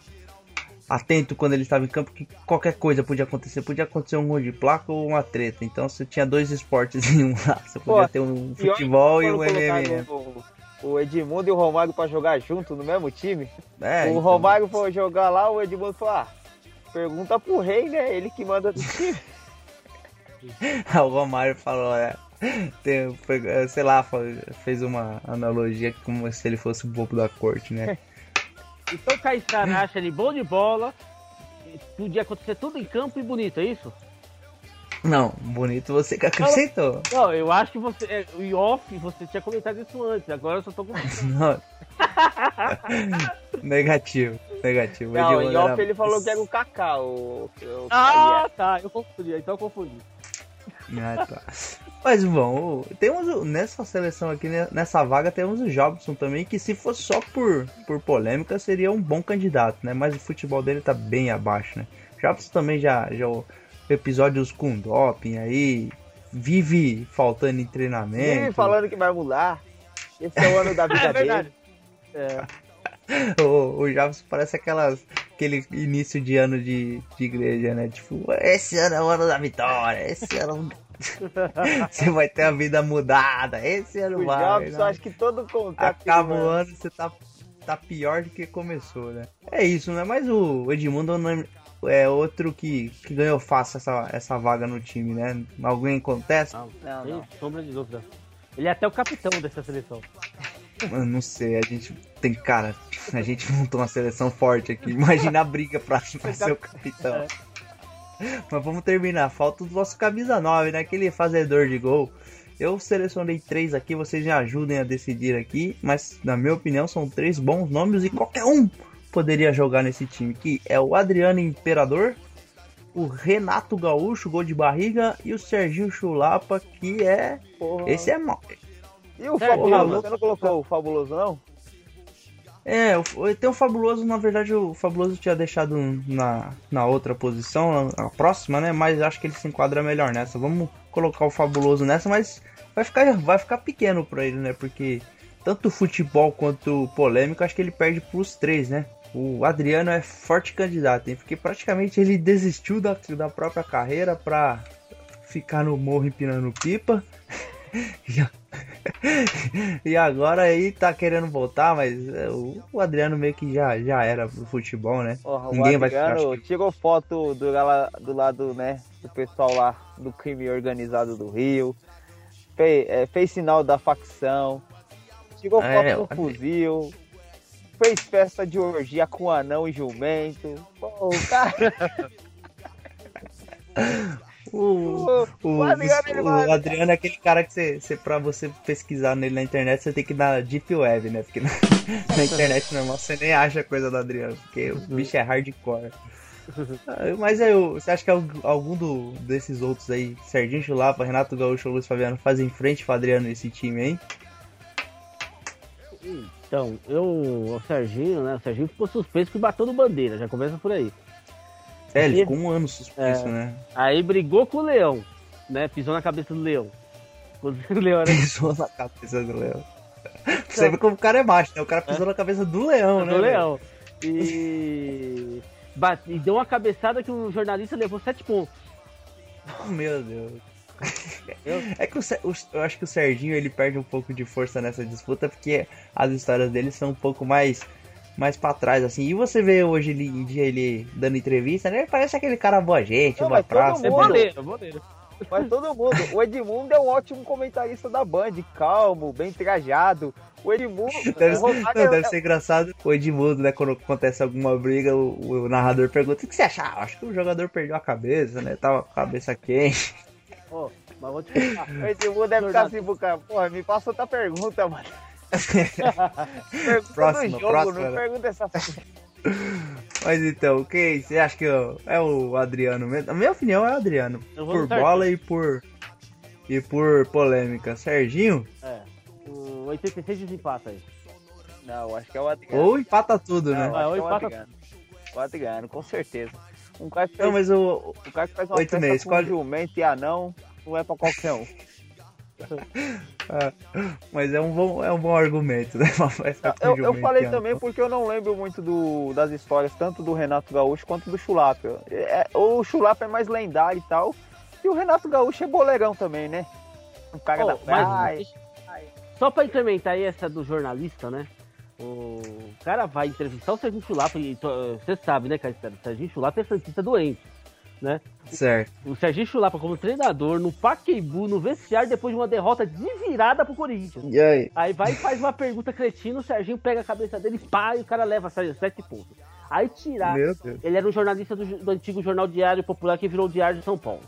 Speaker 1: atento quando ele estava em campo que qualquer coisa podia acontecer. Podia acontecer um gol de placa ou uma treta. Então você tinha dois esportes em um lá. Você podia Pô, ter um futebol e um MMA.
Speaker 2: O Edmundo e o Romário para jogar junto no mesmo time. É, o então... Romário foi jogar lá, o Edmundo falou: ah, pergunta pro rei, né? Ele que manda do time.
Speaker 1: o Romário falou, é. Tem, foi, sei lá, fez uma analogia como se ele fosse o bobo da corte, né?
Speaker 3: Então Caissara acha ele bom de bola, podia acontecer tudo em campo e bonito, é isso?
Speaker 1: Não, bonito você que acrescentou.
Speaker 3: Não, não eu acho que você. É, o off, você tinha comentado isso antes, agora eu só tô com. não.
Speaker 1: negativo, negativo.
Speaker 2: Não, em off era... ele falou que era o Kaká. O,
Speaker 3: o... Ah, tá, eu confundi, então eu confundi.
Speaker 1: Ah, tá. Mas bom, temos nessa seleção aqui, né, nessa vaga, temos o Jobson também, que se fosse só por, por polêmica, seria um bom candidato, né? Mas o futebol dele tá bem abaixo, né? Jobson também já, já episódios com doping aí, vive faltando em treinamento. Vive
Speaker 2: falando que vai mudar. Esse é o ano da vida é dele.
Speaker 1: É. o, o Jobson parece aquelas, aquele início de ano de, de igreja, né? Tipo, esse ano é o ano da vitória, esse ano você vai ter a vida mudada. Esse ano o vai.
Speaker 2: Jobs, acho que todo contrato.
Speaker 1: Acaba o ano, você tá, tá pior do que começou, né? É isso, né? Mas o Edmundo é outro que, que ganhou fácil essa, essa vaga no time, né? Alguém acontece?
Speaker 3: Não, não, não. sombra de dúvida. Ele é até o capitão dessa seleção.
Speaker 1: Mano, não sei, a gente tem, cara, a gente montou uma seleção forte aqui. Imagina a briga pra, pra ser o capitão.
Speaker 3: É.
Speaker 1: Mas vamos terminar. Falta o nosso camisa 9, né? Aquele fazedor de gol. Eu selecionei três aqui, vocês me ajudem a decidir aqui. Mas, na minha opinião, são três bons nomes e qualquer um poderia jogar nesse time. Que é o Adriano Imperador, o Renato Gaúcho, gol de barriga, e o Serginho Chulapa, que é.
Speaker 2: Porra.
Speaker 1: Esse é mal.
Speaker 2: E o Fabuloso? Você não colocou o Fabuloso, não?
Speaker 1: É, tem o Fabuloso, na verdade, o Fabuloso tinha deixado na, na outra posição, a, a próxima, né? Mas acho que ele se enquadra melhor nessa. Vamos colocar o Fabuloso nessa, mas vai ficar, vai ficar pequeno pra ele, né? Porque tanto futebol quanto polêmico, acho que ele perde pros três, né? O Adriano é forte candidato, hein? Porque praticamente ele desistiu da, da própria carreira pra ficar no morro empinando pipa. e agora aí tá querendo voltar, mas é, o, Adriano meio que já, já era pro futebol, né?
Speaker 2: Porra,
Speaker 1: Ninguém
Speaker 2: o
Speaker 1: vai
Speaker 2: Adriano
Speaker 1: acho que-
Speaker 2: tirou foto do, do lado, né, do pessoal lá do crime organizado do Rio, fez, é, fez sinal da facção, tirou
Speaker 1: É,
Speaker 2: foto do
Speaker 1: olha.
Speaker 2: fuzil, fez festa de orgia com anão e jumento. Pô, cara,
Speaker 1: O,
Speaker 2: o,
Speaker 1: o,
Speaker 2: o Adriano,
Speaker 1: é aquele cara que você, você, pra você pesquisar nele na internet, você tem que ir na Deep Web, né? Porque na, na internet normal você nem acha coisa do Adriano, porque o bicho é hardcore. Ah, Mas aí, o- você acha que algum algum do, desses outros aí, Serginho Chulapa, Renato Gaúcho Luiz Fabiano, fazem frente pro Adriano nesse time, hein?
Speaker 3: Então, eu, o Serginho, né? O Serginho ficou suspenso que bateu no bandeira, já começa por aí.
Speaker 1: É, ele ficou um ano suspenso,
Speaker 3: É.
Speaker 1: né?
Speaker 3: Aí brigou com o Leão, né? Pisou na cabeça do Leão. O Leão era
Speaker 1: Pisou na cabeça do leão. Você vê como o cara é macho, né? O cara pisou na cabeça do leão,
Speaker 3: do
Speaker 1: né? velho?
Speaker 3: Leão. E... bate- e deu uma cabeçada que o jornalista levou sete pontos.
Speaker 1: Meu Deus. É que o, o- eu acho que o Serginho ele perde um pouco de força nessa disputa porque as histórias dele são um pouco mais mais para trás assim. E você vê hoje ele, em dia ele dando entrevista, né? Ele parece aquele cara boa gente,
Speaker 2: Não,
Speaker 1: boa praça.
Speaker 3: É
Speaker 2: mundo-
Speaker 3: boleiro, boleiro.
Speaker 2: Mas todo mundo. O Edmundo é um ótimo comentarista da Band, calmo, bem trajado. O Edmundo.
Speaker 1: Deve,
Speaker 2: o
Speaker 1: não,
Speaker 2: é-
Speaker 1: deve ser engraçado o Edmundo, né? Quando acontece alguma briga, o, o narrador pergunta: O que você acha? Ah, acho que o jogador perdeu a cabeça, né? Tava com a cabeça quente.
Speaker 3: Ó, mas vou te contar.
Speaker 2: O Edmundo deve ficar assim pro cara. Porra, me passa outra pergunta, mano. Pergunta
Speaker 1: Próxima,
Speaker 2: jogo,
Speaker 1: próxima,
Speaker 2: não
Speaker 1: né?
Speaker 2: pergunta essa.
Speaker 1: Mas então, quem você acha que é- o Adriano mesmo? A minha opinião é o Adriano. Por bola e por. E por polêmica. Serginho?
Speaker 3: É. O 86 desempata aí.
Speaker 2: Não, acho que é o Adriano.
Speaker 1: Ou empata tudo,
Speaker 2: Não,
Speaker 1: né?
Speaker 2: acho
Speaker 3: Ah, ou
Speaker 2: que é o
Speaker 3: empata-
Speaker 2: Adriano. O Adriano, com certeza. Um cara que
Speaker 1: Não,
Speaker 2: fez,
Speaker 1: mas o.
Speaker 2: um cara que faz uma
Speaker 1: Oito
Speaker 2: festa
Speaker 1: meses,
Speaker 2: com
Speaker 1: escolhe-
Speaker 2: jumento e anão, não é pra qualquer um.
Speaker 1: Mas é um bom, é um bom argumento, né? Com
Speaker 2: Eu, eu falei também porque eu não lembro muito do, das histórias, tanto do Renato Gaúcho quanto do Chulapa. É, o Chulapa é mais lendário e tal. E o Renato Gaúcho é boleirão também, né? Um cara
Speaker 3: Ó,
Speaker 2: da praia.
Speaker 3: mas, só pra incrementar aí essa do jornalista, né? O cara vai entrevistar o Serginho Chulapa, e você sabe, né, cara? O Serginho Chulapa é santista doente, né?
Speaker 1: Certo.
Speaker 3: O Serginho Chulapa como treinador no Pacaembu, no vestiário, depois de uma derrota de virada pro Corinthians.
Speaker 1: E aí?
Speaker 3: Aí vai e faz uma pergunta cretina, o Serginho pega a cabeça dele, pá, e o cara leva sete sete pontos. Aí tirar ele era um jornalista do, do antigo Jornal Diário Popular que virou o Diário de São Paulo.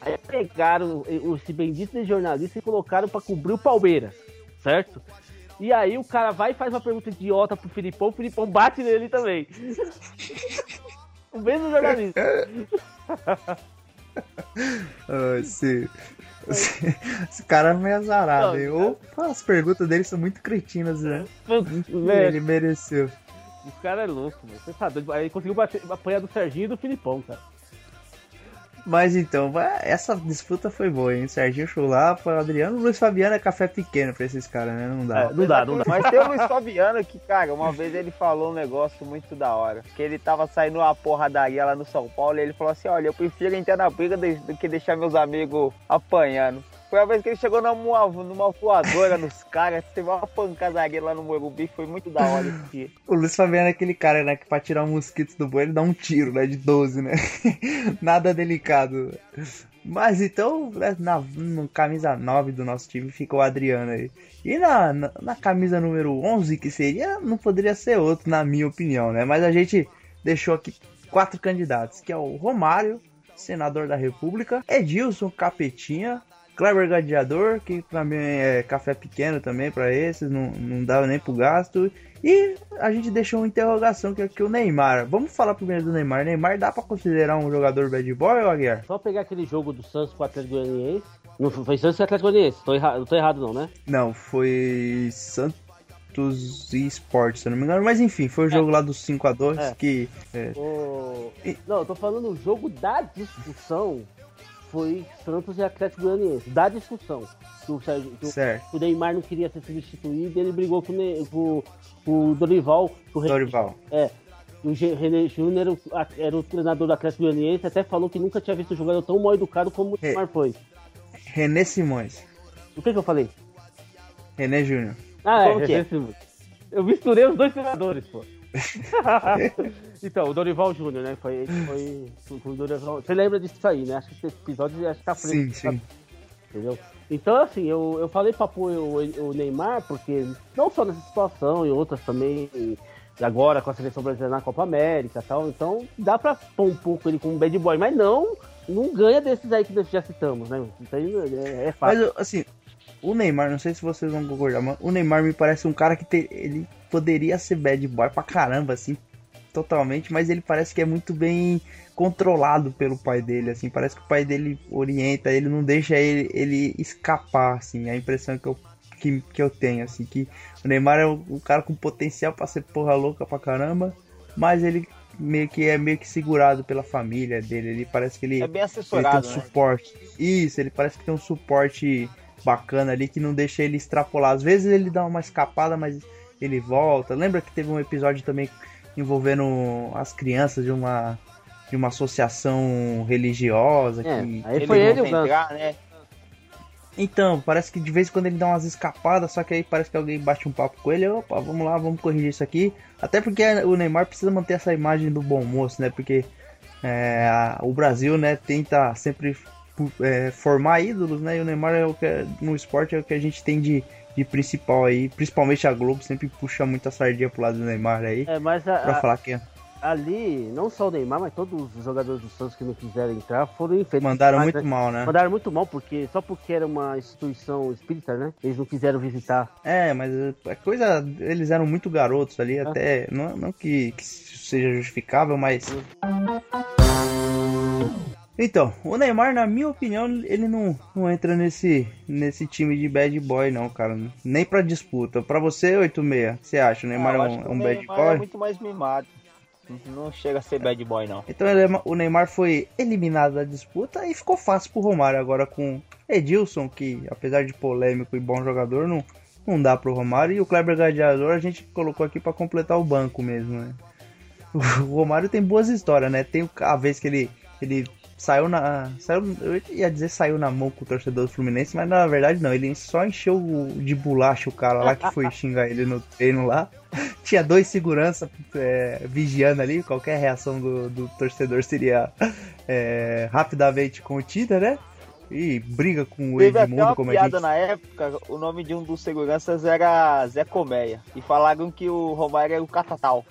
Speaker 3: Aí pegaram esse bendito de jornalista e colocaram pra cobrir o Palmeiras, certo? E aí o cara vai e faz uma pergunta idiota pro Filipão, o Filipão bate nele também. o mesmo jornalista.
Speaker 1: Esse, esse, esse cara é meio azarado,
Speaker 3: Não?
Speaker 1: Ou as perguntas dele são muito cretinas, né? Ele mereceu.
Speaker 3: o cara é louco, mano. Você tá ele conseguiu bater, apanhar do Serginho e do Filipão, cara.
Speaker 1: Mas então, essa disputa foi boa, hein? Serginho Chulapa, Adriano, Luiz Fabiano é café pequeno pra esses caras, né? Não dá.
Speaker 3: É, não dá, não dá.
Speaker 2: Mas tem o Luiz Fabiano que, cara, uma vez ele falou um negócio muito da hora. Que ele tava saindo uma porradaria lá no São Paulo e ele falou assim: olha, eu prefiro entrar na briga do que deixar meus amigos apanhando. Foi a vez que ele chegou numa, numa voadora nos caras, teve uma pancadaria lá no Morumbi, foi muito da hora esse dia.
Speaker 1: O Luiz Fabiano é aquele cara, né, que pra tirar um mosquito do boi ele dá um tiro, né, de 12, né? Nada delicado. Mas então, né, na, na camisa 9 do nosso time ficou o Adriano aí. E na, na, na, camisa número 11, que seria, não poderia ser outro, na minha opinião, né? Mas a gente deixou aqui quatro candidatos, que é o Romário, senador da República, Edilson Capetinha, Kleber Gladiador, que pra mim é café pequeno também para esses, não, não dava nem pro gasto. E a gente deixou uma interrogação que é que o Neymar. Vamos falar primeiro do Neymar. Neymar dá para considerar um jogador bad boy ou Aguiar?
Speaker 3: Só pegar aquele jogo do Santos com o Atlético Goianiense. Não foi Santos e Atlético Goianiense. Tô erra... Não tô errado não, né?
Speaker 1: Não, foi Santos e Sport, se eu não me engano. Mas enfim, foi o é. jogo lá dos 5x2 é. que... É...
Speaker 3: O... Não, eu tô falando o jogo da discussão foi Santos e Atlético Goianiense, da discussão. Que o, que o Neymar não queria ser substituído e ele brigou com, com, com o Dorival.
Speaker 1: Com o Dorival.
Speaker 3: É. O René Júnior era o treinador do Atlético Goianiense, até falou que nunca tinha visto um jogador tão mal educado como o Neymar foi.
Speaker 1: René Simões.
Speaker 3: O que, que eu falei?
Speaker 1: René Júnior.
Speaker 3: Ah, é, René Simões. Eu misturei os dois treinadores, pô. então, o Dorival Júnior, né? Foi, foi, foi, o Dorival. Você lembra disso aí, né? Acho que esse episódio acho que tá frente.
Speaker 1: Sim, sim.
Speaker 3: Entendeu? Então, assim, eu, eu falei pra pôr o, o Neymar, porque não só nessa situação, e outras também, agora com a seleção brasileira na Copa América e tal, então dá pra pôr um pouco ele como bad boy, mas não, não ganha desses aí que já citamos, né? Então é, é fácil.
Speaker 1: Mas, assim, o Neymar, não sei se vocês vão concordar, mas o Neymar me parece um cara que te, ele poderia ser bad boy pra caramba, assim, totalmente, mas ele parece que é muito bem controlado pelo pai dele, assim, parece que o pai dele orienta, ele não deixa ele, ele escapar, assim, a impressão que eu, que, que eu tenho, assim, que o Neymar é um, um cara com potencial para ser porra louca pra caramba, mas ele meio que é meio que segurado pela família dele, ele parece que ele,
Speaker 2: é bem assessorado,
Speaker 1: ele tem um né? suporte, isso, ele parece que tem um suporte bacana ali que não deixa ele extrapolar, às vezes ele dá uma escapada, mas ele volta. Lembra que teve um episódio também envolvendo as crianças de uma de uma associação religiosa
Speaker 3: é,
Speaker 1: que
Speaker 3: aí foi ele, ele entrar,
Speaker 1: né? Então, parece que de vez em quando ele dá umas escapadas, só que aí parece que alguém bate um papo com ele, opa, vamos lá, vamos corrigir isso aqui. Até porque o Neymar precisa manter essa imagem do bom moço, né? Porque é, a, o Brasil, né, tenta sempre é, formar ídolos, né? E o Neymar é o que é, no esporte é o que a gente tem de, de principal aí, principalmente a Globo sempre puxa muita sardinha pro lado do Neymar aí.
Speaker 3: É, mas a,
Speaker 1: pra falar que
Speaker 3: ali, não só o Neymar, mas todos os jogadores do Santos que não quiseram entrar foram infelices.
Speaker 1: Mandaram muito né? mal, né?
Speaker 3: Mandaram muito mal, porque só porque era uma instituição espírita, né? Eles não quiseram visitar.
Speaker 1: É, mas a coisa. Eles eram muito garotos ali, é. até. Não, não que, que seja justificável, mas. Então, o Neymar, na minha opinião, ele não, não entra nesse, nesse time de bad boy, não, cara. Nem pra disputa. Pra você, 86, você acha? O Neymar ah, é um, um bad
Speaker 2: Neymar
Speaker 1: boy?
Speaker 2: é muito mais mimado. Não chega a ser bad boy, não.
Speaker 1: Então é, o Neymar foi eliminado da disputa e ficou fácil pro Romário agora com Edilson, que apesar de polêmico e bom jogador, não, não dá pro Romário. E o Kleber Gladiador a gente colocou aqui para completar o banco mesmo, né? O Romário tem boas histórias, né? Tem a vez que ele, ele saiu na. Saiu, eu ia dizer saiu na mão com o torcedor do Fluminense, mas na verdade não. Ele só encheu de bolacha o cara lá que foi xingar ele no treino lá. Tinha dois seguranças é, vigiando ali, qualquer reação do, do torcedor seria é, rapidamente contida, né? E briga com o Teve Edmundo,
Speaker 2: até
Speaker 1: como
Speaker 2: a gente.
Speaker 1: na
Speaker 2: época, o nome de um dos seguranças era Zé Colmeia. E falaram que o Romário era o Catatal.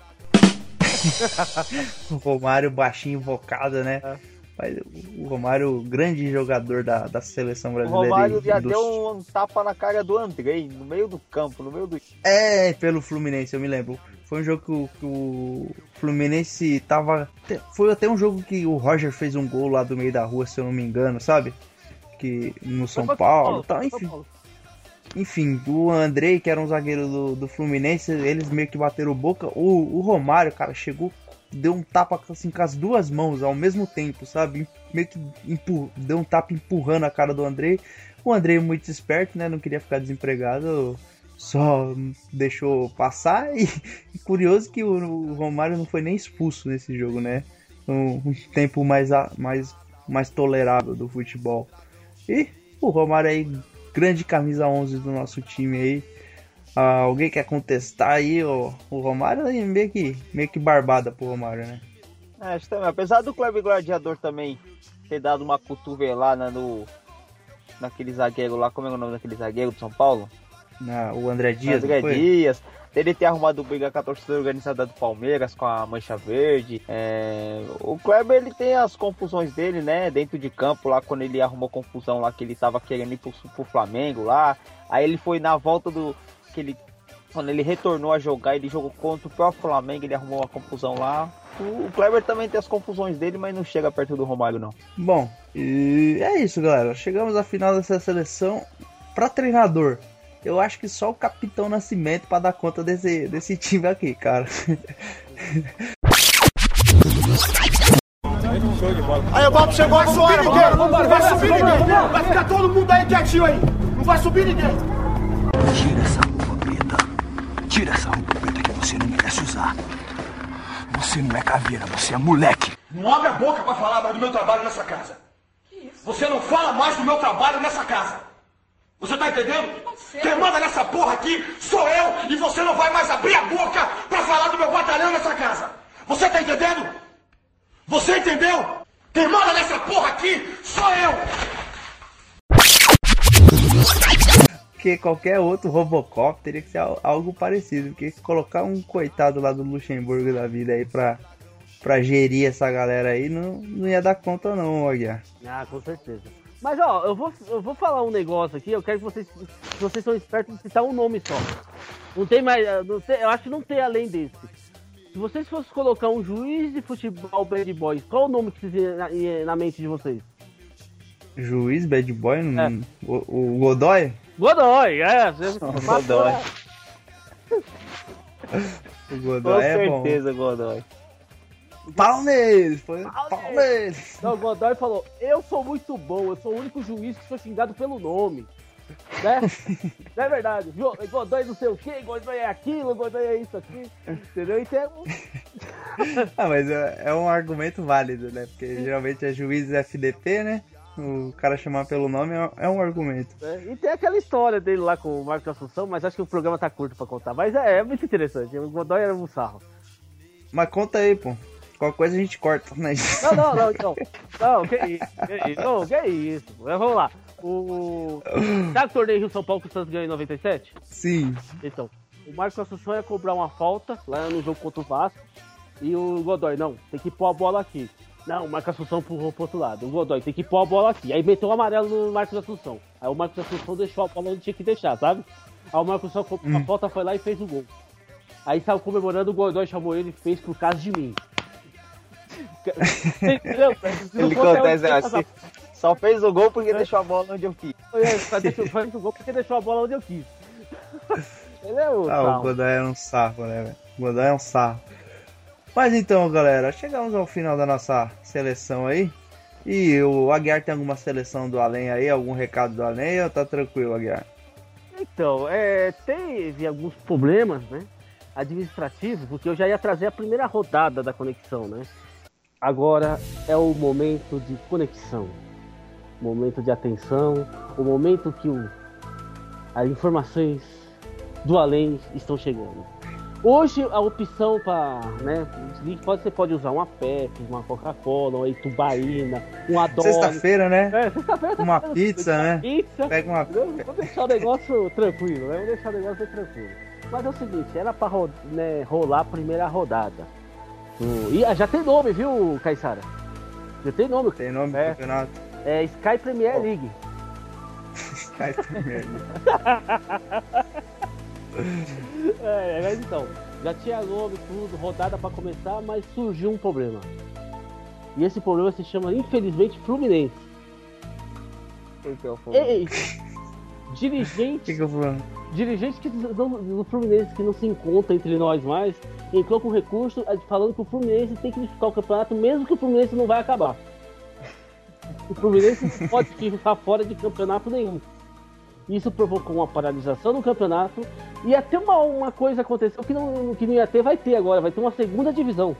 Speaker 1: o Romário baixinho invocado, né? É. Mas o Romário, grande jogador da, da seleção brasileira.
Speaker 2: O Romário já deu um, tapa na cara do Andrei, no meio do campo, no meio do.
Speaker 1: É, pelo Fluminense, eu me lembro. Foi um jogo que o, que o Fluminense tava. Foi até um jogo que o Roger fez um gol lá do meio da rua, se eu não me engano, sabe? Que no São Paulo, Paulo tal, enfim. Enfim, o Andrei, que era um zagueiro do, do Fluminense, eles meio que bateram boca. O, o Romário, cara, chegou deu um tapa assim com as duas mãos ao mesmo tempo, sabe? Meio que empur... deu um tapa empurrando a cara do Andrei. O Andrei muito esperto, né? Não queria ficar desempregado, só deixou passar. E, e curioso que o, Romário não foi nem expulso nesse jogo, né? Um, um tempo mais, mais, mais tolerável do futebol. E o Romário aí, grande camisa 11 do nosso time aí ah, alguém quer contestar aí o, o Romário é meio que, meio que barbada pro Romário, né?
Speaker 2: É, também, apesar do Kleber Gladiador também ter dado uma cotovelada no. Naquele zagueiro lá, como é o nome daquele zagueiro do São Paulo?
Speaker 1: Na, o André Dias.
Speaker 2: André? Dias. Dele ter arrumado briga com a torcida organizada do Palmeiras, com a Mancha Verde. É, O Kleber ele tem as confusões dele, né? Dentro de campo, lá quando ele arrumou confusão lá que ele tava querendo ir pro, pro Flamengo lá. Aí ele foi na volta do. Que ele quando ele retornou a jogar, ele jogou contra o próprio Flamengo, ele arrumou uma confusão lá. O o Kleber também tem as confusões dele, mas não chega perto do Romário, não.
Speaker 1: Bom, e é isso, galera. Chegamos à final dessa seleção. Pra treinador, eu acho que só o Capitão Nascimento pra dar conta desse, desse time aqui, cara.
Speaker 4: Aí o Bob chegou a subir ninguém. Não vai subir ninguém. Vai ficar todo mundo aí quietinho aí. Não vai subir ninguém.
Speaker 5: Tira essa. Tira essa roupa preta que você não merece usar. Você não é caveira, você é moleque.
Speaker 4: Não abre a boca pra falar mais do meu trabalho nessa casa. Você não fala mais do meu trabalho nessa casa. Você tá entendendo? Quem manda nessa porra aqui sou eu e você não vai mais abrir a boca pra falar do meu batalhão nessa casa. Você tá entendendo? Você entendeu? Quem manda nessa porra aqui sou eu.
Speaker 1: Porque qualquer outro Robocop teria que ser al- algo parecido. Porque colocar um coitado lá do Luxemburgo da vida aí pra, pra gerir essa galera aí não, não ia dar conta não, Aguiar.
Speaker 3: Ah, com certeza. Mas ó, eu vou, eu vou falar um negócio aqui, eu quero que vocês, se vocês são espertos, citar um nome só. Não tem mais. Não tem, eu acho que não tem além desse. Se vocês fossem colocar um juiz de futebol bad boys, qual o nome que vocês na, na mente de vocês?
Speaker 1: Juiz, bad boy, não-
Speaker 3: É.
Speaker 1: o, o Godoy?
Speaker 3: Godoy, é. Você,
Speaker 2: Godoy.
Speaker 1: O
Speaker 2: Com
Speaker 1: Godoy é bom.
Speaker 2: certeza, Godoy.
Speaker 1: Palmeiras! Foi
Speaker 3: Palmeiras!
Speaker 1: Palmeiras!
Speaker 3: Não, o Godoy falou, eu sou muito bom, eu sou o único juiz que sou xingado pelo nome. Né? Não é verdade? viu? Godoy não sei o que, Godoy é aquilo, Godoy é isso aqui. Entendeu? Então,
Speaker 1: Ah, mas é, é um argumento válido, né? Porque geralmente é juiz FDP, né? O cara chamar pelo nome é, é um argumento.
Speaker 3: É, e tem aquela história dele lá com o Marcos Assunção, mas acho que o programa tá curto pra contar. Mas é, é muito interessante. O Godoy era um sarro.
Speaker 1: Mas conta aí, pô. Qualquer coisa a gente corta, né?
Speaker 3: Não, não, não, então. Não, que isso, que isso, não, que isso. Mas vamos lá. O. Sabe o torneio Rio São Paulo que o Santos ganhou em 97?
Speaker 1: Sim.
Speaker 3: Então, o Marcos Assunção ia cobrar uma falta lá no jogo contra o Vasco. E o Godoy, não, tem que pôr a bola aqui. Não, o Marcos Assunção empurrou pro outro lado. O Godoy tem que pôr a bola aqui. Aí meteu o amarelo no Marcos Assunção. Aí o Marcos Assunção deixou a bola onde tinha que deixar, sabe? Aí o Marcos Assunção cobrou a falta, foi lá e fez o gol. Aí saiu comemorando, o Godoy chamou ele e fez por causa de mim.
Speaker 2: Ele acontece assim. Só fez o gol porque deixou a bola onde eu quis.
Speaker 3: É, só deixou- faz o gol porque deixou a bola onde eu quis. Ele é o.
Speaker 1: Ah, o
Speaker 3: tal.
Speaker 1: Godoy é um sarro, né, velho? O Godoy é um sarro. Mas então, galera, chegamos ao final da nossa seleção aí. E o Aguiar tem alguma seleção do além aí? Algum recado do além ou tá tranquilo, Aguiar?
Speaker 3: Então, é, teve alguns problemas, né? Administrativos, porque eu já ia trazer a primeira rodada da conexão, né? Agora é o momento de conexão, momento de atenção, o momento que o, as informações do além estão chegando. Hoje a opção para, né? Pode, você pode usar uma Pepsi, uma Coca-Cola, uma Itubaína, um Adoro.
Speaker 1: Sexta-feira, né?
Speaker 3: É, sexta-feira
Speaker 1: Uma pizza, né?
Speaker 3: Pizza.
Speaker 1: Pega uma.
Speaker 3: Vamos deixar o negócio tranquilo, né? Vamos deixar o negócio tranquilo. Mas é o seguinte, era pra ro- né, rolar a primeira rodada. O- E ah, já tem nome, viu, Caissara? Já tem nome.
Speaker 1: Tem nome
Speaker 3: É.
Speaker 1: campeonato?
Speaker 3: É Sky Premier League.
Speaker 1: Cai primeiro.
Speaker 3: É, mas então, já tinha nome, tudo, rodada pra começar, mas surgiu um problema. E esse problema se chama, infelizmente, Fluminense.
Speaker 2: Porque eu fui.
Speaker 3: Ei,
Speaker 1: O
Speaker 3: dirigente
Speaker 1: que, que eu falo?
Speaker 3: dirigente que do, do Fluminense que não se encontra entre nós mais entrou com recurso falando que o Fluminense tem que disputar o campeonato mesmo que o Fluminense não vai acabar. O Fluminense não pode ficar fora de campeonato nenhum. Isso provocou uma paralisação no campeonato e até uma, uma coisa aconteceu que não, que não ia ter, vai ter agora, vai ter uma segunda divisão.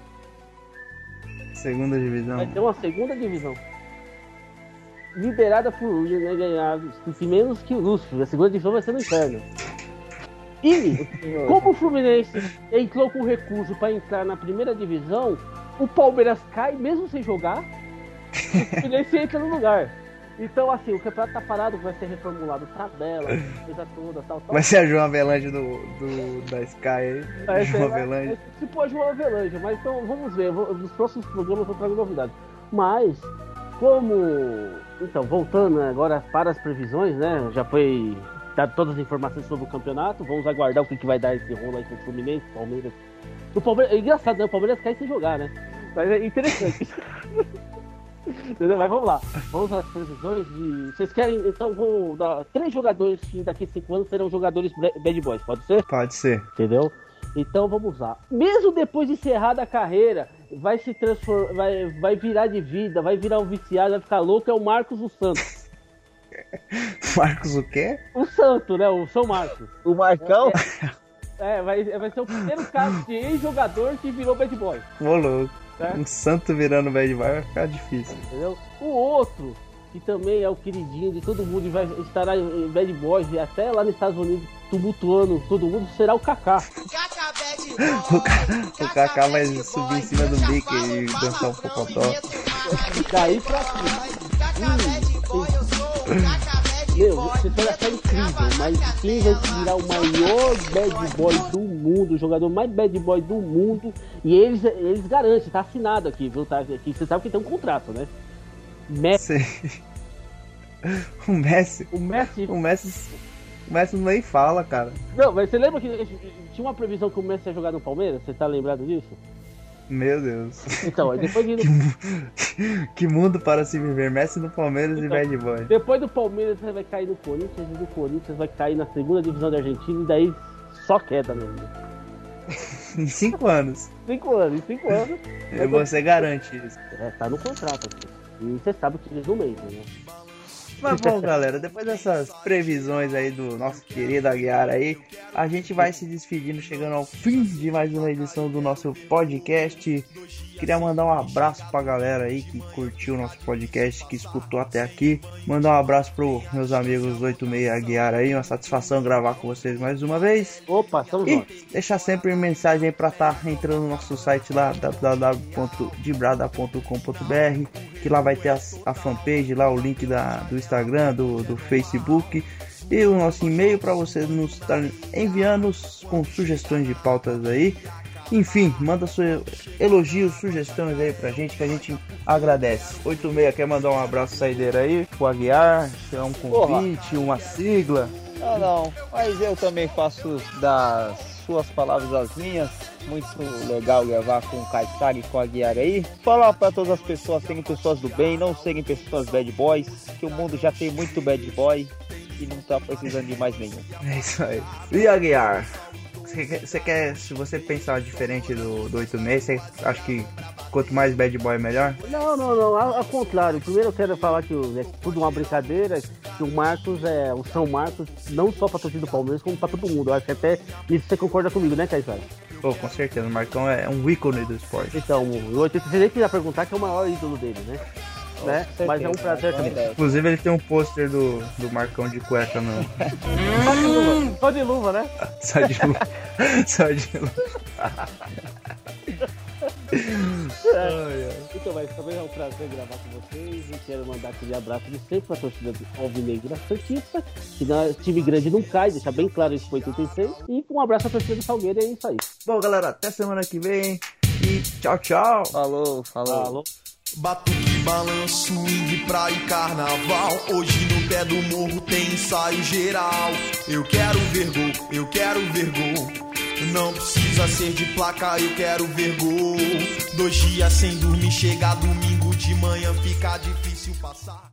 Speaker 1: Segunda divisão.
Speaker 3: Vai ter uma segunda divisão. Liderada por né, ganhar menos que o Lúcio. A segunda divisão vai ser no inferno. E, como o Fluminense entrou com recurso para entrar na primeira divisão, o Palmeiras cai mesmo sem jogar. o Fluminense entra no lugar. Então, assim, o campeonato tá parado, vai ser reformulado tabela, coisa toda, tal, tal.
Speaker 1: Vai ser a João Avelange do, do, da Sky aí.
Speaker 3: Vai
Speaker 1: João Avelange.
Speaker 3: é Tipo a João Avelange, mas então vamos ver. vou- nos próximos programas eu trago novidades. Mas, como. Então, voltando né, agora para as previsões, né? Já foi dado todas as informações sobre o campeonato. Vamos aguardar o que, que vai dar esse rolo aí com o Fluminense, Palmeiras. O Palmeiras. É engraçado, né? O Palmeiras cai sem jogar, né? Mas é interessante. Entendeu? Mas vamos lá. Vamos às previsões de. Vocês querem. Então, vou dar três jogadores que daqui a cinco anos serão jogadores bad boys, pode ser?
Speaker 1: Pode ser.
Speaker 3: Entendeu? Então vamos lá. Mesmo depois de encerrada a carreira, vai se transformar, vai, vai virar de vida, vai virar um viciado, vai ficar louco, é o Marcos o Santo.
Speaker 1: Marcos o quê?
Speaker 3: O Santo, né? O São Marcos.
Speaker 2: O Marcão,
Speaker 3: É, vai, vai ser o primeiro caso de ex-jogador que virou bad boy.
Speaker 1: Ô louco.
Speaker 3: Certo?
Speaker 1: Um santo virando bad boy vai ficar difícil.
Speaker 3: Entendeu? O outro, que também é o queridinho de todo mundo e vai estará em bad boys e até lá nos Estados Unidos tumultuando todo mundo, será o Kaká.
Speaker 1: O, Kaká vai subir em cima do Mickey e dançar um pocotó.
Speaker 3: Daí pra cima. Hum, Meu, você pode achar incrível, mas quem vai virar o maior bad boy do mundo, o jogador mais bad boy do mundo, e eles, eles garantem, tá assinado aqui, viu? Tá, aqui, você sabe que tem um contrato, né? Messi.
Speaker 1: O Messi.
Speaker 3: o Messi.
Speaker 1: O Messi. O Messi nem fala, cara.
Speaker 3: Não, mas você lembra que tinha uma previsão que o Messi ia jogar no Palmeiras? Você tá lembrado disso?
Speaker 1: Meu Deus.
Speaker 3: Então, depois, de,
Speaker 1: Que mundo para se viver. Messi no Palmeiras e
Speaker 3: Então.
Speaker 1: bad boy.
Speaker 3: depois do Palmeiras você vai cair no Corinthians, e do Corinthians vai cair na segunda divisão da Argentina, e daí só queda mesmo.
Speaker 1: Em cinco anos.
Speaker 3: Cinco anos, em cinco anos.
Speaker 1: E Você garante isso.
Speaker 3: É, tá no contrato aqui. E você sabe que eles não mentem, né?
Speaker 1: Mas bom, galera, depois dessas previsões aí do nosso querido Aguiar aí, a gente vai se despedindo, chegando ao fim de mais uma edição do nosso podcast. Queria mandar um abraço pra galera aí que curtiu o nosso podcast, que escutou até aqui. Mandar um abraço pros meus amigos 86 Aguiar aí, uma satisfação gravar com vocês mais uma vez.
Speaker 3: Opa,
Speaker 1: E
Speaker 3: nós.
Speaker 1: deixar sempre mensagem aí pra estar entrando no nosso site lá, www.dibrada.com.br, que lá vai ter as- a, fanpage, lá o link da, do Instagram, do, do Facebook e o nosso e-mail para vocês nos estar enviando s- com sugestões de pautas aí. Enfim, manda seus elogios, sugestões aí pra gente que a gente agradece. 86 quer mandar um abraço saideira aí pro Aguiar, é um convite, uma sigla.
Speaker 2: Não, não, mas eu também faço das suas palavras as minhas. Muito legal gravar com o Kaysar e com a Guiara aí. Falar para todas as pessoas serem pessoas do bem, não serem pessoas bad boys, que o mundo já tem muito bad boy e não tá precisando de mais nenhum.
Speaker 1: É isso aí. E Aguiar? Você quer, se você pensar diferente do, do 86, você acha que quanto mais bad boy melhor?
Speaker 3: Não, não, não, ao, ao contrário. Primeiro eu quero falar que é tudo uma brincadeira, que o Marcos é o São Marcos, não só pra torcida do Palmeiras, como pra todo mundo. Eu acho que até nisso você concorda comigo, né, Caissara?
Speaker 1: Pô, com certeza, o Marcão é um ícone do esporte.
Speaker 3: Então, o 86 que ia perguntar que é o maior ídolo dele, né? Né?
Speaker 2: Com
Speaker 3: Mas é um
Speaker 2: certeza,
Speaker 3: prazer também.
Speaker 2: certeza.
Speaker 1: Inclusive ele tem um pôster do, do Marcão de cueca no.
Speaker 3: Só de luva, só de luva, né?
Speaker 1: Só de luva. Só de luva.
Speaker 3: Então, mas também é um prazer gravar com vocês e quero mandar aquele abraço de sempre pra torcida do Alvinegra Santista, que nós, time grande não cai, deixar bem claro isso foi 86, e um abraço à torcida do Salgueiro e é isso aí.
Speaker 1: Bom, galera, até semana que vem. E tchau, tchau.
Speaker 2: Falou, falou.
Speaker 3: Alô?
Speaker 6: Batuque, balanço, swing, praia e carnaval. Hoje no pé do morro tem ensaio geral. Eu quero ver gol, eu quero ver gol. Não precisa ser de placa, eu quero ver gol. Dois dias sem dormir, chega domingo de manhã, fica difícil passar.